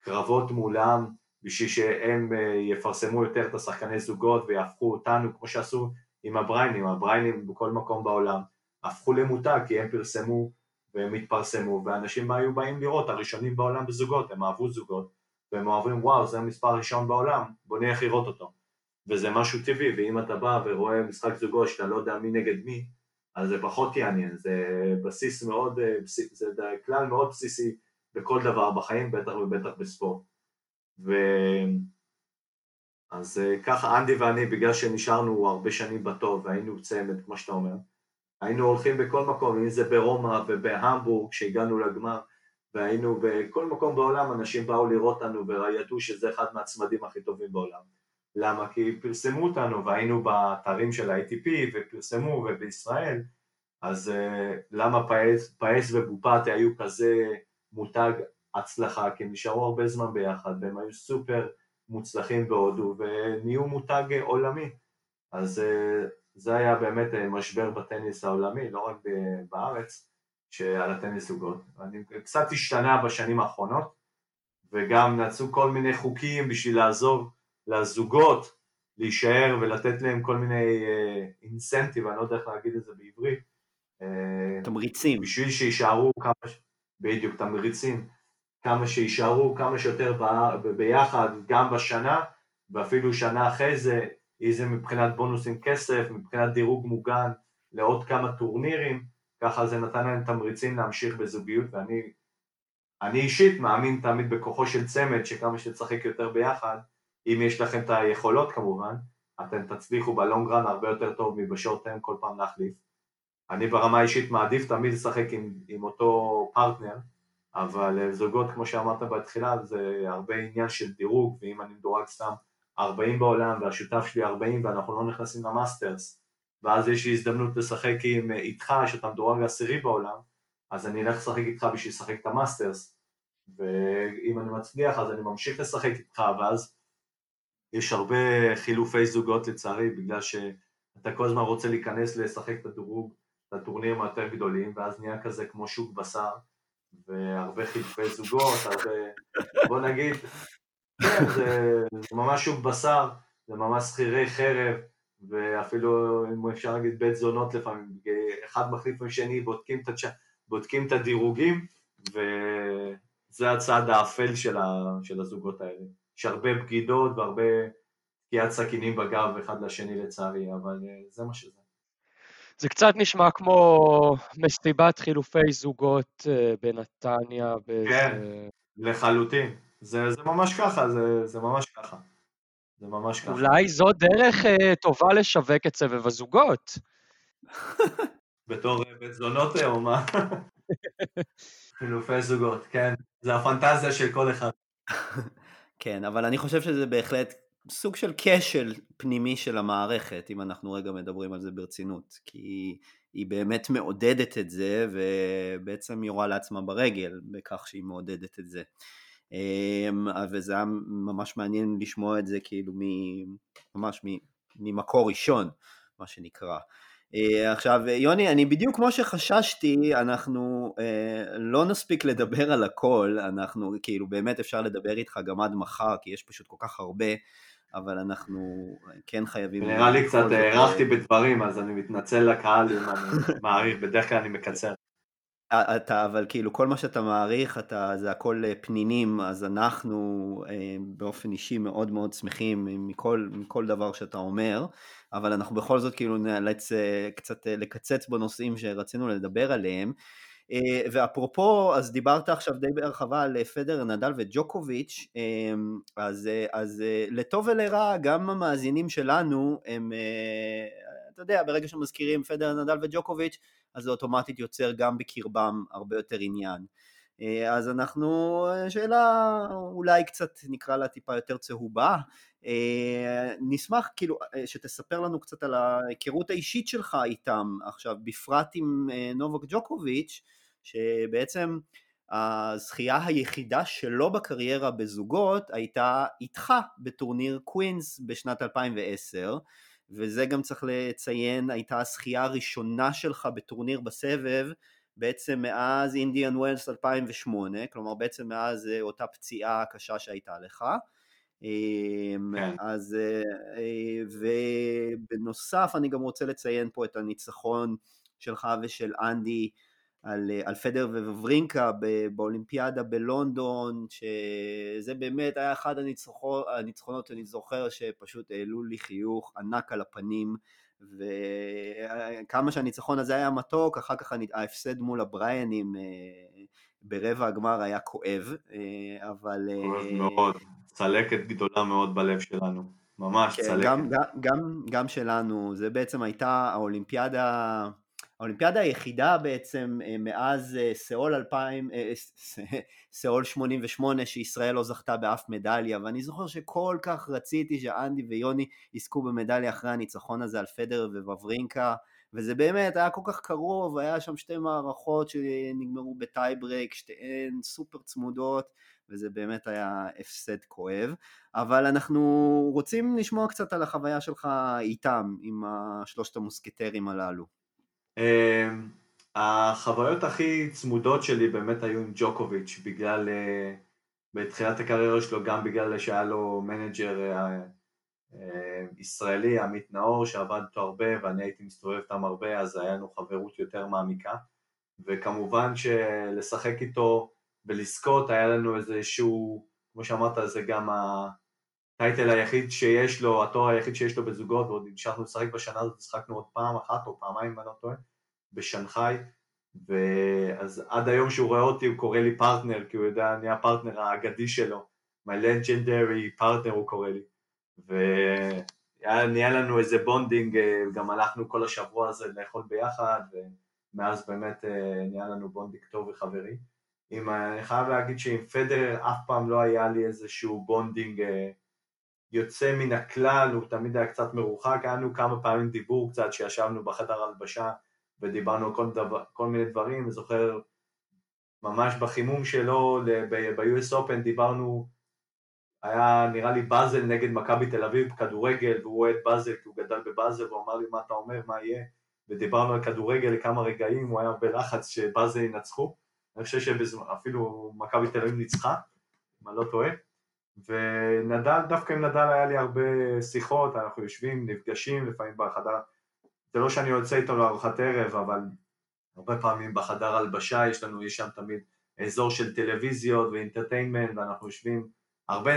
קרבות מולם בשביל שהם אה, יפרסמו יותר את השחקני זוגות ויהפכו אותנו, כמו שעשו עם הבריינים, הבריינים בכל מקום בעולם, הפכו למותג כי הם פרסמו והם התפרסמו, ואנשים היו באים לראות, הראשונים בעולם בזוגות, הם אהבו זוגות, והם אוהבים וואו זה המספר הראשון בעולם, בוא נלך לראות אותו. וזה משהו טבעי, ואם אתה בא ורואה משחק זוגות שאתה לא יודע מי נגד מי, אז זה פחות יעניין, זה בסיס מאוד, זה כלל מאוד בסיסי בכל דבר בחיים, בטח ובטח בספורט. ו... אז ככה אנדי ואני, בגלל שנשארנו הרבה שנים בטוב והיינו צמד, כמו שאתה אומר, היינו הולכים בכל מקום, אם זה ברומא ובהמבורג, כשהגענו לגמר, והיינו בכל מקום בעולם, אנשים באו לראות אותנו וידעו שזה אחד מהצמדים הכי טובים בעולם. למה? כי פרסמו אותנו והיינו באתרים של ה-ATP ופרסמו ובישראל, אז uh, למה פאס, פאס ובופטי היו כזה מותג הצלחה? כי הם נשארו הרבה זמן ביחד והם היו סופר מוצלחים בהודו ונהיו מותג עולמי. אז uh, זה היה באמת אה, משבר בטניס העולמי, לא רק בארץ, שעל הטניס זוגות. אני קצת השתנה בשנים האחרונות, וגם נעשו כל מיני חוקים בשביל לעזור לזוגות להישאר ולתת להם כל מיני אינסנטיב, uh, אני לא יודע איך להגיד את זה בעברית. אה, תמריצים. בשביל שיישארו כמה, בדיוק, תמריצים, כמה שיישארו כמה שיותר ב, ביחד, גם בשנה, ואפילו שנה אחרי זה, אם זה מבחינת בונוסים כסף, מבחינת דירוג מוגן לעוד כמה טורנירים, ככה זה נתן להם תמריצים להמשיך בזוגיות, ואני אני אישית מאמין תמיד בכוחו של צמד, שכמה שתשחק יותר ביחד, אם יש לכם את היכולות כמובן, אתם תצליחו בלונג רן הרבה יותר טוב מבשורט טיים כל פעם להחליף. אני ברמה האישית מעדיף תמיד לשחק עם, עם אותו פרטנר, אבל אה, זוגות כמו שאמרת בתחילה זה הרבה עניין של דירוג, ואם אני מדורג סתם 40 בעולם והשותף שלי 40 ואנחנו לא נכנסים למאסטרס, ואז יש לי הזדמנות לשחק עם, אה, איתך שאתה מדורג עשירי בעולם, אז אני אלך לשחק איתך בשביל לשחק את המאסטרס, ואם אני מצליח אז אני ממשיך לשחק איתך, ואז יש הרבה חילופי זוגות לצערי, בגלל שאתה כל הזמן רוצה להיכנס לשחק את הדירוג, את הטורנירים היותר גדולים, ואז נהיה כזה כמו שוק בשר, והרבה חילופי זוגות, הרבה, בוא נגיד, כן, זה, זה ממש שוק בשר, זה ממש שכירי חרב, ואפילו אם אפשר להגיד בית זונות לפעמים, אחד מחליף עם שני, בודקים את, הצ'... בודקים את הדירוגים, וזה הצד האפל של, ה... של הזוגות האלה. יש הרבה בגידות והרבה תקיעת סכינים בגב אחד לשני לצערי, אבל אה, זה מה שזה. זה קצת נשמע כמו מסיבת חילופי זוגות אה, בנתניה. באיזה... כן, לחלוטין. זה, זה ממש ככה, זה, זה ממש ככה. זה ממש ככה. אולי זו דרך uh, טובה לשווק את סבב הזוגות. (laughs) בתור בית זונות או מה? (laughs) חילופי זוגות, כן. זה הפנטזיה של כל אחד. (laughs) כן, אבל אני חושב שזה בהחלט סוג של כשל פנימי של המערכת, אם אנחנו רגע מדברים על זה ברצינות, כי היא באמת מעודדת את זה, ובעצם יורה לעצמה ברגל בכך שהיא מעודדת את זה. אמ, וזה היה ממש מעניין לשמוע את זה כאילו ממש ממקור ראשון, מה שנקרא. אה, עכשיו, יוני, אני בדיוק כמו שחששתי, אנחנו אה, לא נספיק לדבר על הכל, אנחנו, כאילו, באמת אפשר לדבר איתך גם עד מחר, כי יש פשוט כל כך הרבה, אבל אנחנו כן חייבים... נראה לי קצת הארכתי בדברים, אז אני מתנצל לקהל אם אני מעריך, בדרך כלל אני מקצר. אתה, אבל כאילו כל מה שאתה מעריך, אתה, זה הכל פנינים, אז אנחנו באופן אישי מאוד מאוד שמחים מכל, מכל דבר שאתה אומר, אבל אנחנו בכל זאת כאילו נאלץ קצת לקצץ בנושאים שרצינו לדבר עליהם. אה, ואפרופו, אז דיברת עכשיו די בהרחבה על פדר, נדל וג'וקוביץ', אמ, אז, אה, אז אה, לטוב ולרע, גם המאזינים שלנו, הם, אתה יודע, ברגע שמזכירים פדר, נדל וג'וקוביץ', אז זה אוטומטית יוצר גם בקרבם הרבה יותר עניין. אז אנחנו, שאלה אולי קצת נקרא לה טיפה יותר צהובה, נשמח כאילו שתספר לנו קצת על ההיכרות האישית שלך איתם עכשיו, בפרט עם נובק ג'וקוביץ', שבעצם הזכייה היחידה שלו בקריירה בזוגות הייתה איתך בטורניר קווינס בשנת 2010 וזה גם צריך לציין הייתה הזכייה הראשונה שלך בטורניר בסבב בעצם מאז אינדיאן ווילס 2008 כלומר בעצם מאז אה, אותה פציעה קשה שהייתה לך אמ, כן. אז אה, ובנוסף אני גם רוצה לציין פה את הניצחון שלך ושל אנדי על, אה, על פדר ו-ואוורינקה באולימפיאדה בלונדון, שזה באמת היה אחד הניצחונות, הניצחונות שאני זוכר שפשוט העלו לי חיוך ענק על הפנים, וכמה שהניצחון הזה היה מתוק, אחר כך ההפסד מול הבריינים אה, ברבע הגמר היה כואב, אה, אבל... כואב מאוד, צלקת גדולה מאוד בלב שלנו. ממש כן, צלקת. גם, גם, גם שלנו, זה בעצם הייתה האולימפיאדה האולימפיאדה היחידה בעצם אה, מאז אה, סיאול 2000, אה, סיאול 88 שישראל לא זכתה באף מדליה ואני זוכר שכל כך רציתי שאנדי ויוני יזכו במדליה אחרי הניצחון הזה על פדר ו-ואוורינקה וזה באמת היה כל כך קרוב, היה שם שתי מערכות שנגמרו ב tiebreak, שתיהן סופר צמודות וזה באמת היה הפסד כואב, אבל אנחנו רוצים לשמוע קצת על החוויה שלך איתם, עם שלושת המוסקטרים הללו. אמ, החוויות הכי צמודות שלי באמת היו עם ג'וקוביץ' בגלל, אה, בתחילת הקריירה שלו גם בגלל שהיה לו manager אה, אה, ישראלי, עמית נאור, שעבד איתו הרבה ואני הייתי מסתובב איתם הרבה אז היה לנו חברות יותר מעמיקה. וכמובן שלשחק איתו ולזכות היה לנו איזשהו, כמו שאמרת זה גם ה title היחיד שיש לו, התואר היחיד שיש לו בזוגות, ועוד המשכנו לשחק בשנה הזאת, שחקנו עוד פעם אחת או פעמיים אם אני לא טועה, בשנגחאי, ואז עד היום שהוא רואה אותי הוא קורא לי פרטנר, כי הוא יודע, אני הפרטנר האגדי שלו, my legendary partner הוא קורא לי, ונהיה לנו איזה bonding, גם הלכנו כל השבוע הזה לאכול ביחד, ומאז באמת אה, נהיה לנו bonding טוב וחברי. עם, אני חייב להגיד שעם פדר אף פעם לא היה לי איזשהו bonding אה, יוצא מן הכלל, הוא תמיד היה קצת מרוחק, היה לנו כמה פעמים דיבור קצת שישבנו בחדר הלבשה ודיברנו על כל, דבר, כל מיני דברים, זוכר ממש בחימום שלו ב-US Open דיברנו, היה נראה לי באזל נגד מכבי תל אביב כדורגל והוא אוהד באזל כי הוא גדל בבאזל והוא אמר לי מה אתה אומר, מה יהיה? ודיברנו על כדורגל לכמה רגעים, הוא היה בלחץ שבאזל ינצחו, אני חושב שאפילו מכבי תל אביב ניצחה, אם אני לא טועה ונדל, דווקא עם נדל היה לי הרבה שיחות, אנחנו יושבים, נפגשים לפעמים בחדר, זה לא שאני יוצא איתו לארוחת ערב, אבל הרבה פעמים בחדר הלבשה יש לנו, יש שם תמיד אזור של טלוויזיות ואינטרטיינמנט, ואנחנו יושבים הרבה,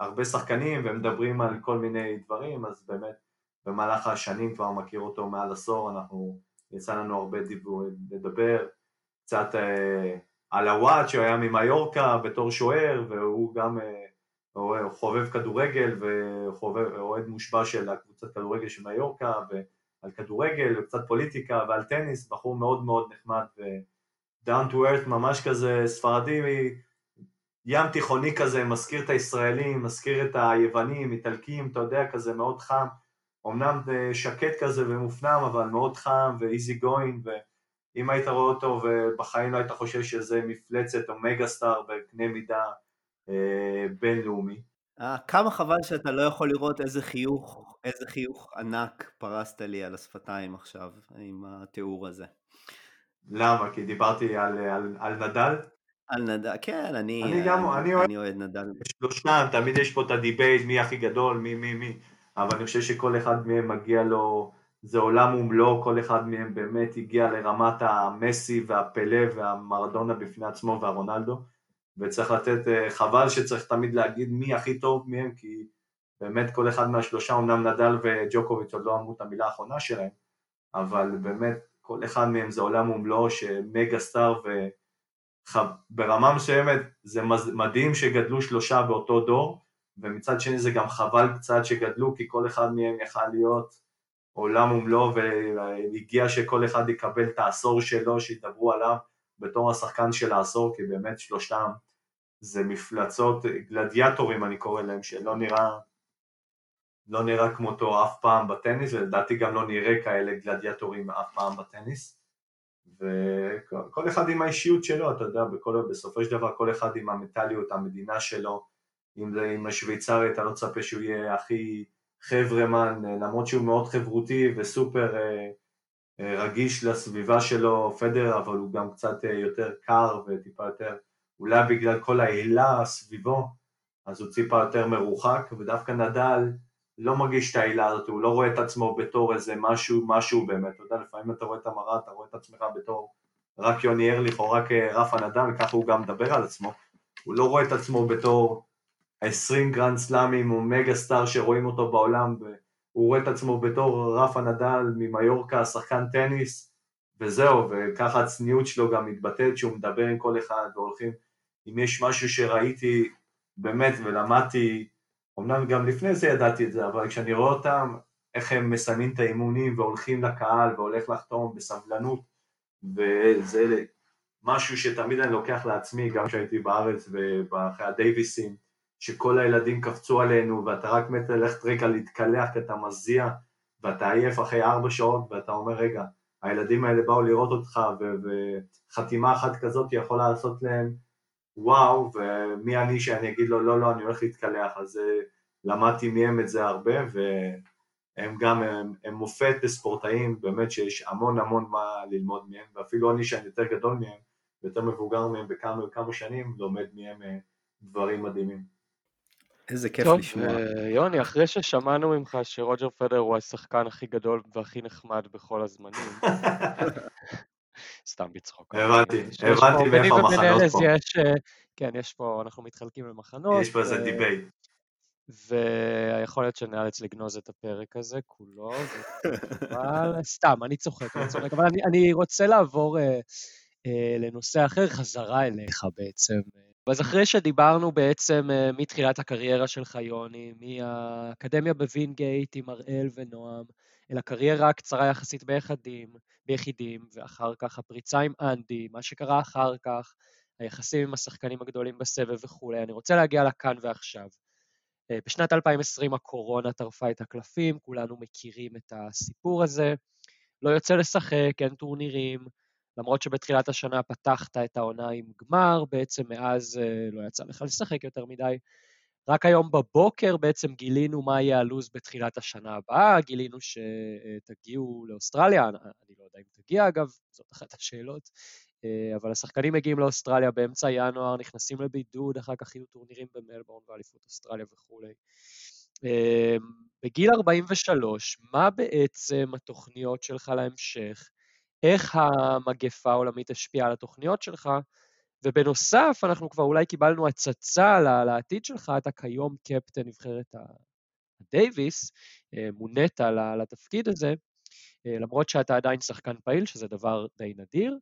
הרבה שחקנים ומדברים על כל מיני דברים, אז באמת במהלך השנים כבר מכיר אותו מעל עשור, אנחנו, יצא לנו הרבה דיבור, לדבר, קצת אה, על הוואט שהוא היה ממיורקה בתור שוער, והוא גם אה, חובב כדורגל ואוהד מושבע של הקבוצת כדורגל של מיורקה ועל כדורגל וקצת פוליטיקה ועל טניס, בחור מאוד מאוד נחמד ו-down to earth ממש כזה ספרדי, ים תיכוני כזה, מזכיר את הישראלים, מזכיר את היוונים, איטלקים, אתה יודע, כזה מאוד חם, אמנם שקט כזה ומופנם, אבל מאוד חם ואיזי גוין, ואם היית רואה אותו ובחיים לא היית חושב שזה מפלצת או מגה סטאר בקנה מידה אה, בינלאומי. אה, כמה חבל שאתה לא יכול לראות איזה חיוך, איזה חיוך ענק פרסת לי על השפתיים עכשיו עם התיאור הזה. למה? כי דיברתי על, על, על נדל? על נדל, כן, אני, אני, גם, אני, אני אוהד נדל. שלושתם, תמיד יש פה את ה debate מי הכי גדול, מי מי מי, אבל אני חושב שכל אחד מהם מגיע לו זה עולם ומלואו, כל אחד מהם באמת הגיע לרמת המסי והפלא והמרדונה בפני עצמו והרונלדו, וצריך לתת, אה, חבל שצריך תמיד להגיד מי הכי טוב מהם, כי באמת כל אחד מהשלושה, אמנם נדל וג'וקוביץ' עוד לא אמרו את המילה האחרונה שלהם, אבל באמת כל אחד מהם זה עולם ומלואו ש mega star וברמה מסוימת זה מדהים שגדלו שלושה באותו דור ומצד שני זה גם חבל קצת שגדלו כי כל אחד מהם יכל להיות עולם ומלואו והגיע שכל אחד יקבל את העשור שלו שידברו עליו בתור השחקן של העשור כי באמת שלושתם זה מפלצות גלדיאטורים אני קורא להם שלא נראה לא נראה כמותו אף פעם בטניס, ולדעתי גם לא נראה כאלה גלדיאטורים אף פעם בטניס. וכל אחד עם האישיות שלו, אתה יודע, בכל, בסופו של דבר כל אחד עם המנטליות, המדינה שלו, אם זה עם השוויצרי, אתה לא תצפה שהוא יהיה הכי חברמן, למרות שהוא מאוד חברותי וסופר אה, רגיש לסביבה שלו, פדר, אבל הוא גם קצת אה, יותר קר וטיפה יותר, אולי בגלל כל ההילה סביבו, אז הוא טיפה יותר מרוחק, ודווקא נדל, לא מרגיש את העילה הזאת, הוא לא רואה את עצמו בתור איזה משהו, משהו באמת, אתה יודע, לפעמים אתה רואה את המראה, אתה רואה את עצמך בתור רק יוני ארליך או רק אה, רפה נדל, וככה הוא גם מדבר על עצמו, הוא לא רואה את עצמו בתור 20 גרנד סלאמים או mega star שרואים אותו בעולם, והוא רואה את עצמו בתור רפה נדל ממיורקה, שחקן טניס, וזהו, וככה הצניעות שלו גם מתבטאת שהוא מדבר עם כל אחד, והולכים, אם יש משהו שראיתי באמת ולמדתי אמנם גם לפני זה ידעתי את זה, אבל כשאני רואה אותם, איך הם מסיימים את האימונים והולכים לקהל והולך לחתום בסבלנות, וזה משהו שתמיד אני לוקח לעצמי, גם כשהייתי בארץ ואחרי הדייוויסים, שכל הילדים קפצו עלינו ואתה רק מת ללכת רגע להתקלח כי אתה מזיע ואתה עייף אחרי ארבע שעות ואתה אומר רגע, הילדים האלה באו לראות אותך וחתימה אחת כזאת יכולה לעשות להם וואו, ומי אני שאני אגיד לו לא, לא, אני הולך להתקלח, אז אה, למדתי מהם את זה הרבה, והם גם, הם, הם מופת לספורטאים, באמת שיש המון המון מה ללמוד מהם, ואפילו אני שאני יותר גדול מהם, יותר מבוגר מהם בכמה וכמה שנים, לומד מהם אה, דברים מדהימים. איזה כיף טוב, לשמוע. טוב, אה, יוני, אחרי ששמענו ממך שרוג'ר פדר הוא השחקן הכי גדול והכי נחמד בכל הזמנים, (laughs) סתם בצחוק. הבנתי, הבנתי מאיפה המחנות פה. יש, אה, כן, יש פה, אנחנו מתחלקים למחנות. יש פה איזה debate. ויכול להיות שנאלץ לגנוז את הפרק הזה כולו, אבל סתם, אני צוחק, אני צוחק, אבל אני, אני רוצה לעבור אה, לנושא אחר, חזרה אליך בעצם. אז אחרי שדיברנו בעצם אה, מתחילת הקריירה שלך, יוני, מהאקדמיה בווינגייט עם אראל ונועם, אל הקריירה הקצרה יחסית ביחידים, ביחידים, ואחר כך הפריצה עם אנדי, מה שקרה אחר כך, היחסים עם השחקנים הגדולים בסבב וכולי. אני רוצה להגיע לכאן ועכשיו. אה, בשנת 2020 הקורונה טרפה את הקלפים, כולנו מכירים את הסיפור הזה. לא יוצא לשחק, אין טורנירים, למרות שבתחילת השנה פתחת את העונה עם גמר, בעצם מאז אה, לא יצא לך לשחק יותר מדי. רק היום בבוקר בעצם גילינו מה יהיה הלו"ז בתחילת השנה הבאה, גילינו שתגיעו לאוסטרליה, אני לא יודע אם תגיע אגב, זאת אחת השאלות, אה, אבל השחקנים מגיעים לאוסטרליה באמצע ינואר, נכנסים לבידוד, אחר כך יהיו טורנירים במלבורן ואליפות אוסטרליה וכולי. אה, בגיל 43, מה בעצם התוכניות שלך להמשך? איך המגפה העולמית השפיעה על התוכניות שלך? ובנוסף, אנחנו כבר אולי קיבלנו הצצה לעתיד שלך, אתה כיום קפטן נבחרת הדייוויס, אה, מונית לתפקיד הזה, למרות שאתה עדיין שחקן פעיל, שזה דבר די נדיר.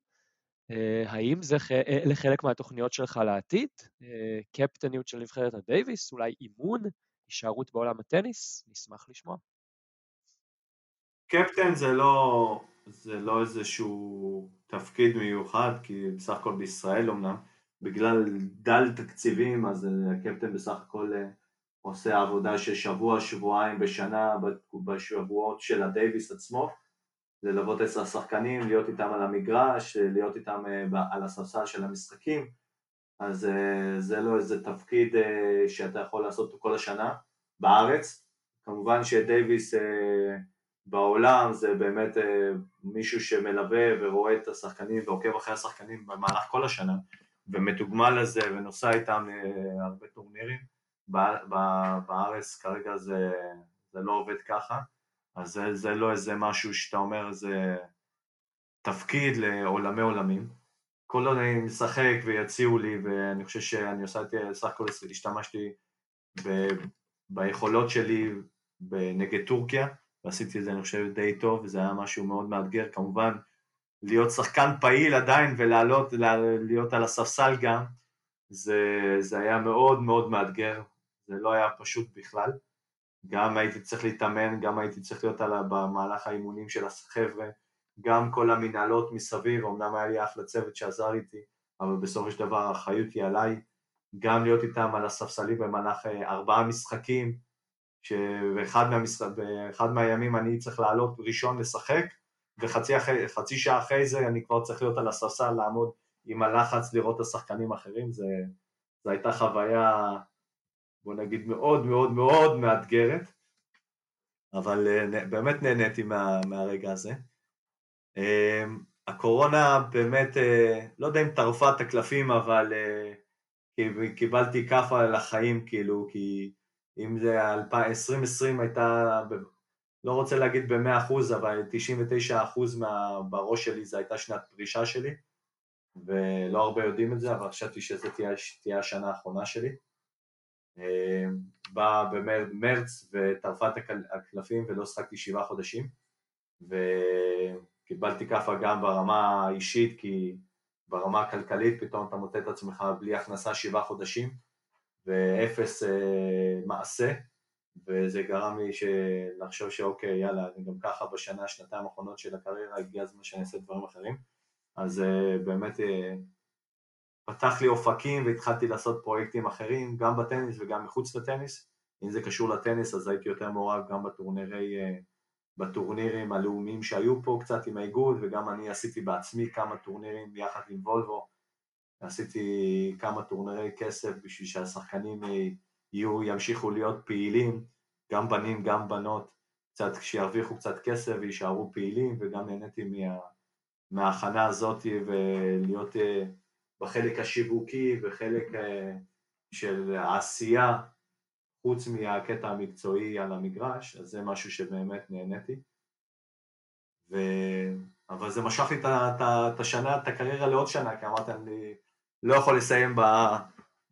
אה, האם זה אלה חלק מהתוכניות שלך לעתיד? אה, קפטניות של נבחרת הדייוויס? אולי אימון? הישארות בעולם הטניס? נשמח לשמוע. קפטן זה לא, זה לא איזשהו תפקיד מיוחד, כי בסך הכל בישראל אמנם, בגלל דל תקציבים, אז אה, הקפטן בסך הכל עושה עבודה של שבוע, שבועיים בשנה, בשבועות של הדייוויס עצמו, ללוות את השחקנים, להיות איתם על המגרש, להיות איתם אה, על הספסל של המשחקים, אז אה, זה לא איזה תפקיד אה, שאתה יכול לעשות כל השנה בארץ. כמובן שדייוויס בעולם זה באמת מישהו שמלווה ורואה את השחקנים ועוקב אחרי השחקנים במהלך כל השנה ומתוגמל לזה ונוסע איתם הרבה טורנירים. בארץ כרגע זה, זה לא עובד ככה. אז זה, זה לא איזה משהו שאתה אומר, זה תפקיד לעולמי עולמים. כל עוד אני משחק ויציעו לי, ואני חושב שאני עושה את זה, סך הכל השתמשתי ב, ביכולות שלי נגד טורקיה, ועשיתי את זה אני חושב די טוב, וזה היה משהו מאוד מאתגר, כמובן להיות שחקן פעיל עדיין ולעלות, להיות על הספסל גם, זה, זה היה מאוד מאוד מאתגר, זה לא היה פשוט בכלל. גם הייתי צריך להתאמן, גם הייתי צריך להיות על, במהלך האימונים של החבר'ה, גם כל המנהלות מסביב, אמנם היה לי אחלה צוות שעזר איתי, אבל בסופו של דבר האחריות היא עליי, גם להיות איתם על הספסלים במהלך אה, ארבעה משחקים, שבאחד מהמשחק, מהימים אני צריך לעלות ראשון לשחק, וחצי אחרי, שעה אחרי זה אני כבר צריך להיות על הספסל, לעמוד עם הלחץ, לראות את השחקנים האחרים, זו הייתה חוויה, בוא נגיד, מאוד מאוד מאוד מאתגרת, אבל אה, באמת נהניתי מה, מהרגע הזה. אמ, הקורונה באמת, אה, לא יודע אם טרפה את הקלפים, אבל אה, קיבלתי כאפה על החיים, כאילו, כי אם זה 2020 הייתה, לא רוצה להגיד ב-100%, אבל 99% מה, בראש שלי זה הייתה שנת פרישה שלי, ולא הרבה יודעים את זה, אבל חשבתי שזו תהיה, תהיה השנה האחרונה שלי. אמ, בא במרץ וטרפה את הקלפים ולא שחקתי שבעה חודשים, ו... קיבלתי כאפה גם ברמה האישית, כי ברמה הכלכלית פתאום אתה מוצא את עצמך בלי הכנסה שבעה חודשים ואפס אה, מעשה, וזה גרם לי לחשוב שאוקיי, יאללה, אני גם ככה בשנה, שנתיים האחרונות של הקריירה, הגיע הזמן שאני אעשה דברים אחרים. אז אה, באמת אה, פתח לי אופקים והתחלתי לעשות פרויקטים אחרים, גם בטניס וגם מחוץ לטניס. אם זה קשור לטניס, אז הייתי יותר מעורב גם בטורנירי אה, בטורנירים הלאומיים שהיו פה קצת עם האיגוד, וגם אני עשיתי בעצמי כמה טורנירים יחד עם וולבו, עשיתי כמה טורנירי כסף בשביל שהשחקנים יהיו, ימשיכו להיות פעילים, גם בנים, גם בנות, קצת, שירוויחו קצת כסף ויישארו פעילים, וגם נהניתי מה, מההכנה הזאת ולהיות אה, בחלק השיווקי וחלק אה, של העשייה חוץ מהקטע המקצועי על המגרש, אז זה משהו שבאמת נהניתי. ו... אבל זה משך לי את השנה, את הקריירה לעוד שנה, כי אמרתי, אני לא יכול לסיים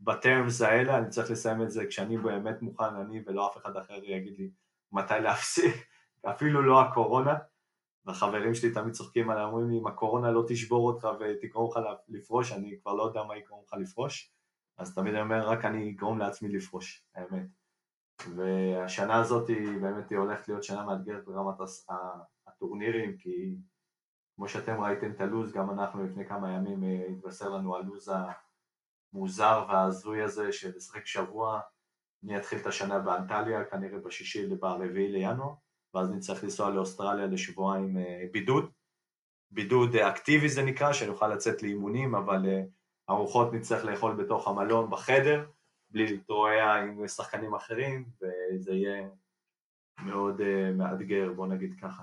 בטרמס האלה, אני צריך לסיים את זה כשאני באמת מוכן, אני ולא אף אחד אחר יגיד לי מתי להפסיק, (laughs) אפילו לא הקורונה. והחברים שלי תמיד צוחקים עליי, אומרים לי, אם הקורונה לא תשבור אותך ותגרום לך לפרוש, אני כבר לא יודע מה יגרום לך לפרוש, אז תמיד אני אומר, רק אני אגרום לעצמי לפרוש, האמת. והשנה הזאת היא באמת היא הולכת להיות שנה מאתגרת ברמת הטורנירים, כי כמו שאתם ראיתם את הלו"ז, גם אנחנו לפני כמה ימים אה, התבשר לנו הלו"ז המוזר וההזוי הזה של לשחק שבוע, אני אתחיל את השנה באנטליה, כנראה בשישי, ברביעי לינואר, ואז נצטרך לנסוע לאוסטרליה לשבועיים אה, בידוד, בידוד אקטיבי זה נקרא, שאני אוכל לצאת לאימונים, אבל אה, ארוחות נצטרך לאכול בתוך המלון בחדר, בלי להתרועע עם שחקנים אחרים, וזה יהיה מאוד מאתגר, בוא נגיד ככה.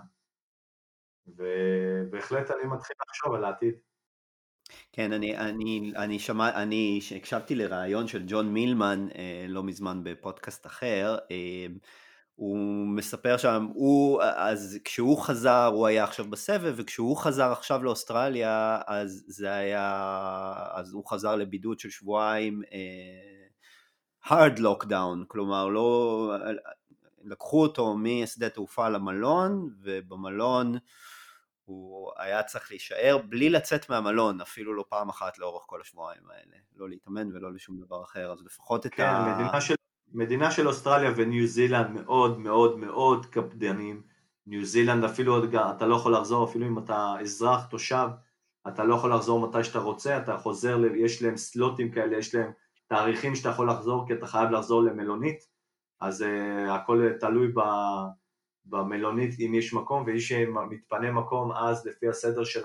ובהחלט אני מתחיל לחשוב על העתיד. כן, אני, אני, אני שמע, אני הקשבתי לראיון של ג'ון מילמן אה, לא מזמן בפודקאסט אחר, אה, הוא מספר שם, הוא, אז כשהוא חזר, הוא היה עכשיו בסבב, וכשהוא חזר עכשיו לאוסטרליה, אז זה היה, אז הוא חזר לבידוד של שבועיים, אה, hard lockdown, כלומר לא, לקחו אותו משדה תעופה למלון, ובמלון הוא היה צריך להישאר בלי לצאת מהמלון, אפילו לא פעם אחת לאורך כל השבועיים האלה, לא להתאמן ולא לשום דבר אחר, אז לפחות את כן, ה... כן, מדינה של, מדינה של אוסטרליה וניו זילנד מאוד מאוד מאוד קפדנים, ניו זילנד אפילו אתה לא יכול לחזור, אפילו אם אתה אזרח, תושב, אתה לא יכול לחזור מתי שאתה רוצה, אתה חוזר, יש להם סלוטים כאלה, יש להם תאריכים שאתה יכול לחזור כי אתה חייב לחזור למלונית, אז uh, הכל תלוי ב, במלונית אם יש מקום, ואם שמתפנה מקום אז לפי הסדר של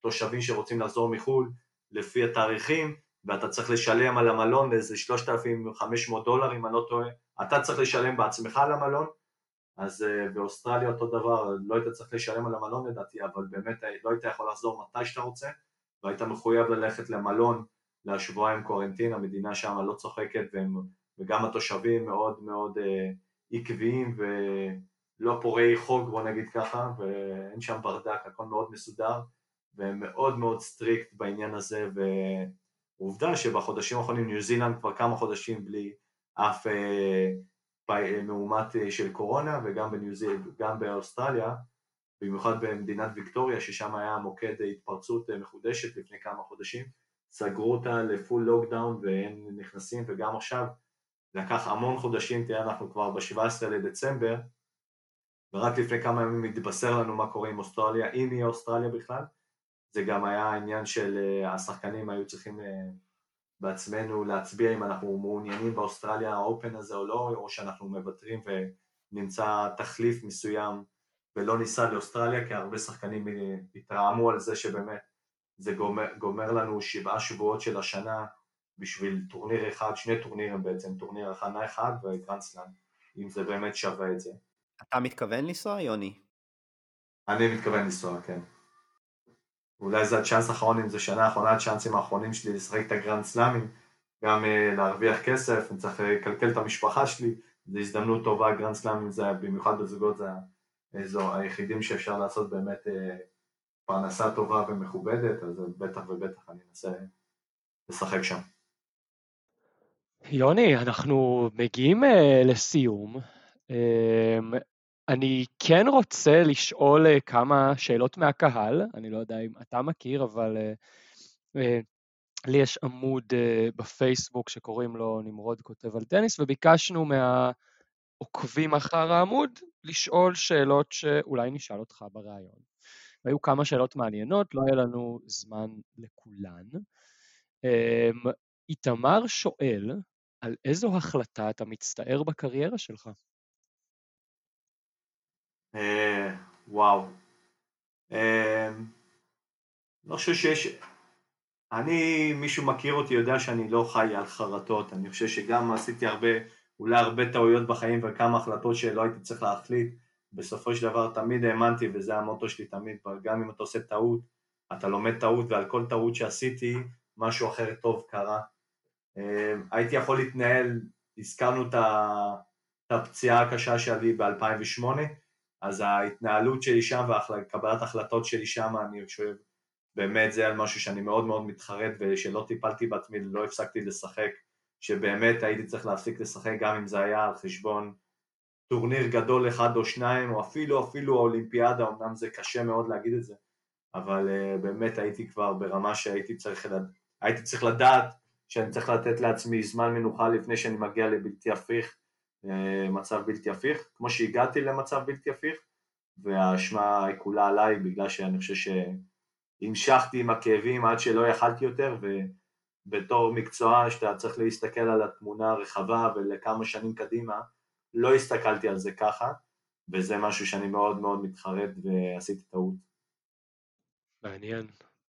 התושבים שרוצים לחזור מחו"ל, לפי התאריכים, ואתה צריך לשלם על המלון איזה 3,500 דולר אם אני לא טועה, אתה צריך לשלם בעצמך על המלון, אז uh, באוסטרליה אותו דבר, לא היית צריך לשלם על המלון לדעתי, אבל באמת לא היית יכול לחזור מתי שאתה רוצה, והיית מחויב ללכת למלון לשבועיים קורנטין, המדינה שם לא צוחקת והם, וגם התושבים מאוד מאוד אה, עקביים לא פורעי חוק בוא נגיד ככה, ואין שם ברדק, הכל מאוד מסודר, ומאוד מאוד strict בעניין הזה, ועובדה שבחודשים האחרונים ניו זילנד כבר כמה חודשים בלי אף אה, מאומת אה, של קורונה, וגם בניו זילנד, גם באוסטרליה, במיוחד במדינת ויקטוריה, ששם היה מוקד התפרצות אה, מחודשת לפני כמה חודשים, סגרו אותה ל full lockdown והם נכנסים, וגם עכשיו לקח המון חודשים, תראה אנחנו כבר ב-17 לדצמבר, ורק לפני כמה ימים התבשר לנו מה קורה עם אוסטרליה, אם יהיה אוסטרליה בכלל, זה גם היה עניין של אה, השחקנים היו צריכים אה, בעצמנו להצביע אם אנחנו מעוניינים באוסטרליה האופן הזה או לא, או שאנחנו מוותרים ונמצא תחליף מסוים ולא ניסע לאוסטרליה, כי הרבה שחקנים התרעמו על זה שבאמת זה גומר, גומר לנו שבעה שבועות של השנה בשביל טורניר אחד, שני טורנירים בעצם, טורניר הכנה אחד וגרנד סלאם, אם זה באמת שווה את זה. אתה מתכוון לנסוע, יוני? אני מתכוון לנסוע, כן. אולי זה הצ'אנס האחרון, אם זה שנה האחרונה, הצ'אנסים האחרונים שלי לשחק את הגרנד סלאמים, גם אה, להרוויח כסף, אני צריך לכלכל את המשפחה שלי, זו הזדמנות טובה, גרנד סלאמים זה, במיוחד בזוגות, זה האזור היחידים שאפשר לעשות באמת אה, פרנסה טובה ומכובדת, אז בטח ובטח אני אנסה לשחק שם. יוני, אנחנו מגיעים uh, לסיום. Um, אני כן רוצה לשאול uh, כמה שאלות מהקהל, אני לא יודע אם אתה מכיר, אבל uh, uh, לי יש עמוד בפייסבוק שקוראים לו נמרוד כותב על טניס, וביקשנו מהעוקבים אחר העמוד לשאול שאלות שאולי נשאל אותך בריאיון. והיו כמה שאלות מעניינות, לא היה לנו זמן לכולן. Um, איתמר שואל, על איזו החלטה אתה מצטער בקריירה שלך? אה, וואו. אה, לא חושב שיש... אני, מישהו מכיר אותי, יודע שאני לא חי על חרטות, אני חושב שגם עשיתי הרבה, אולי הרבה טעויות בחיים וכמה החלטות שלא הייתי צריך להחליט, בסופו של דבר תמיד האמנתי, וזה המוטו שלי תמיד, גם אם אתה עושה טעות, אתה לומד טעות, ועל כל טעות שעשיתי, משהו אחר טוב קרה. אה, הייתי יכול להתנהל, הזכרנו את הפציעה הקשה שלי ב-2008, אז ההתנהלות שלי שם וקבלת החלטות שלי שם, אני חושב, באמת זה על משהו שאני מאוד מאוד מתחרט ושלא טיפלתי בעצמי, לא הפסקתי לשחק, שבאמת הייתי צריך להפסיק לשחק גם אם זה היה על חשבון טורניר גדול אחד או שניים, או אפילו אפילו האולימפיאדה, אמנם זה קשה מאוד להגיד את זה, אבל uh, באמת הייתי כבר ברמה שהייתי צריך, לד... הייתי צריך לדעת שאני צריך לתת לעצמי זמן מנוחה לפני שאני מגיע לבלתי הפיך, מצב בלתי הפיך, כמו שהגעתי למצב בלתי הפיך, והאשמה כולה עליי בגלל שאני חושב שהמשכתי עם הכאבים עד שלא יכלתי יותר, ובתור מקצוע שאתה צריך להסתכל על התמונה הרחבה ולכמה שנים קדימה, לא הסתכלתי על זה ככה, וזה משהו שאני מאוד מאוד מתחרט ועשיתי טעות. מעניין.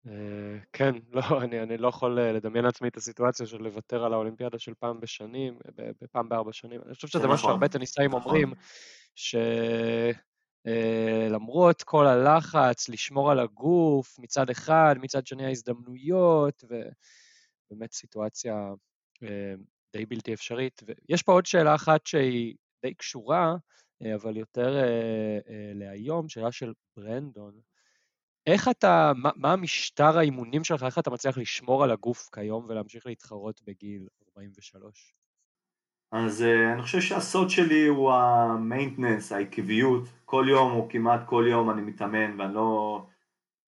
אה, כן, (laughs) לא, אני, אני לא יכול אה, לדמיין לעצמי את הסיטואציה של לוותר על האולימפיאדה של פעם בשנים, בפעם בארבע שנים. אני חושב שזה מה שהרבה נכון, טניסאים נכון. אומרים, שלמרות אה, כל הלחץ, לשמור על הגוף מצד אחד, מצד שני ההזדמנויות, ובאמת סיטואציה די בלתי אפשרית. ויש פה עוד שאלה אחת שהיא די קשורה, אבל יותר להיום, שאלה של ברנדון. איך אתה, מה, מה המשטר האימונים שלך, איך אתה מצליח לשמור על הגוף כיום ולהמשיך להתחרות בגיל 43? אז uh, אני חושב שהסוד שלי הוא המיינטננס, העקביות. כל יום או כמעט כל יום אני מתאמן ואני לא...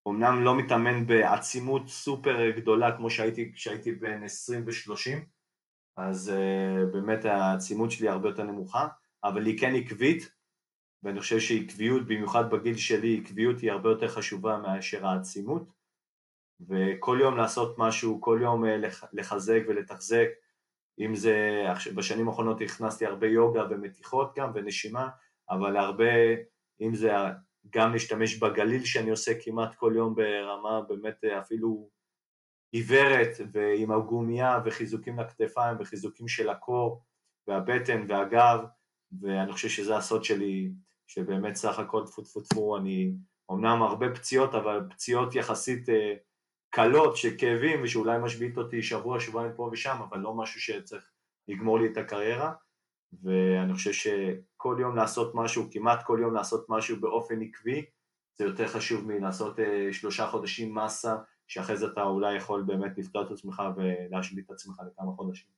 אמנם לא מתאמן בעצימות סופר גדולה כמו שהייתי כשהייתי בין 20 ו-30, אז uh, באמת העצימות שלי הרבה יותר נמוכה, אבל היא כן עקבית, ואני חושב שעקביות, במיוחד בגיל שלי, עקביות היא הרבה יותר חשובה מאשר העצימות, וכל יום לעשות משהו, כל יום אה, לחזק ולתחזק, אם זה, בשנים האחרונות הכנסתי הרבה יוגה ומתיחות גם ונשימה, אבל הרבה, אם זה גם להשתמש בגליל שאני עושה כמעט כל יום ברמה באמת אה, אפילו עיוורת ועם הגומייה וחיזוקים לכתפיים וחיזוקים של הקור והבטן והגב ואני חושב שזה הסוד שלי שבאמת סך הכל טפו טפו טפו, אני אמנם הרבה פציעות, אבל פציעות יחסית אה, קלות שכאבים ושאולי משבית אותי שבוע, שבועיים פה ושם, אבל לא משהו שצריך לגמור לי את הקריירה. ואני חושב שכל יום לעשות משהו, כמעט כל יום לעשות משהו באופן עקבי, זה יותר חשוב מלעשות אה, שלושה חודשים מסה, שאחרי זה אתה אולי יכול באמת לפתור את עצמך ולהשבית את עצמך לכמה חודשים.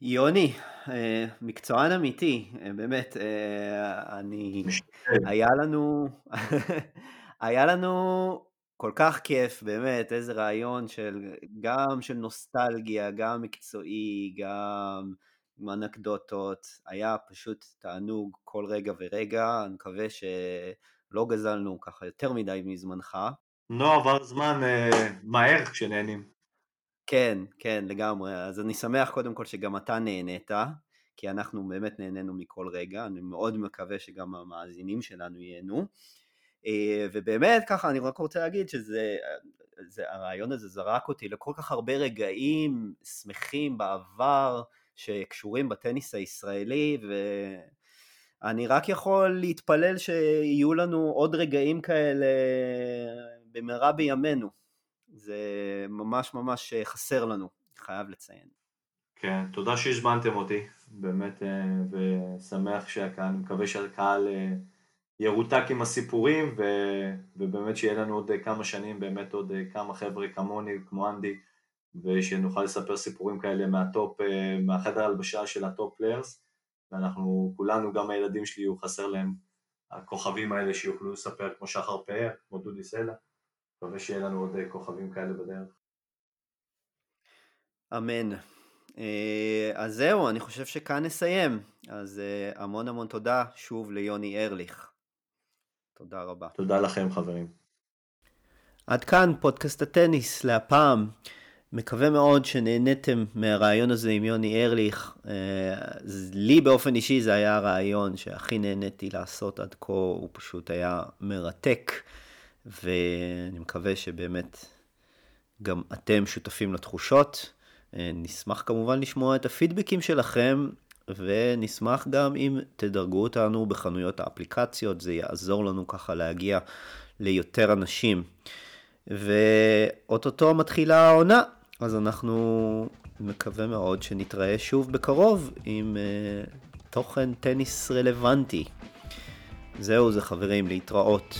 יוני, אה, מקצוען אמיתי, אה, באמת, אני, היה לנו, (laughs) היה לנו כל כך כיף, באמת, איזה רעיון של, גם של נוסטלגיה, גם מקצועי, גם עם אנקדוטות, היה פשוט תענוג כל רגע ורגע, אני מקווה שלא גזלנו ככה יותר מדי מזמנך. לא עבר זמן אה, מהר כשנהנים. כן, כן, לגמרי. אז אני שמח קודם כל שגם אתה נהנית, כי אנחנו באמת נהנינו מכל רגע, אני מאוד מקווה שגם המאזינים שלנו ייהנו. אה, ובאמת ככה אני רק רוצה להגיד שזה, זה, הרעיון הזה זרק אותי לכל כך הרבה רגעים שמחים בעבר שקשורים בטניס הישראלי ואני רק יכול להתפלל שיהיו לנו עוד רגעים כאלה במהרה בימינו. זה ממש ממש חסר לנו, חייב לציין. כן, תודה שהזמנתם אותי, באמת, אה, ושמח שהקהל, אני מקווה שהקהל אה, ירותק עם הסיפורים ו... ובאמת שיהיה לנו עוד כמה שנים באמת עוד כמה חבר'ה כמוני כמו אנדי ושנוכל לספר סיפורים כאלה מהטופ, מהחדר הלבשה של ה top players ואנחנו כולנו, גם הילדים שלי יהיו חסר להם הכוכבים האלה שיוכלו לספר כמו שחר פאר, כמו דודי סלע מקווה שיהיה לנו עוד כוכבים כאלה בדרך. אמן. אה, אז זהו, אני חושב שכאן נסיים. אז אה, המון המון תודה שוב ליוני ארליך. תודה רבה. תודה לכם חברים. עד כאן פודקאסט הטניס להפעם. מקווה מאוד שנהניתם מהרעיון הזה עם יוני ארליך. אה, לי באופן אישי זה היה הרעיון שהכי נהניתי לעשות עד כה, הוא פשוט היה מרתק, ואני מקווה שבאמת גם אתם שותפים לתחושות. אה, נשמח כמובן לשמוע את הפידבקים שלכם ונשמח גם אם תדרגו אותנו בחנויות האפליקציות, זה יעזור לנו ככה להגיע ליותר אנשים. ואו-טו-טו מתחילה העונה, אז אנחנו מקווה מאוד שנתראה שוב בקרוב עם אה, תוכן טניס רלוונטי. זהו זה חברים, להתראות.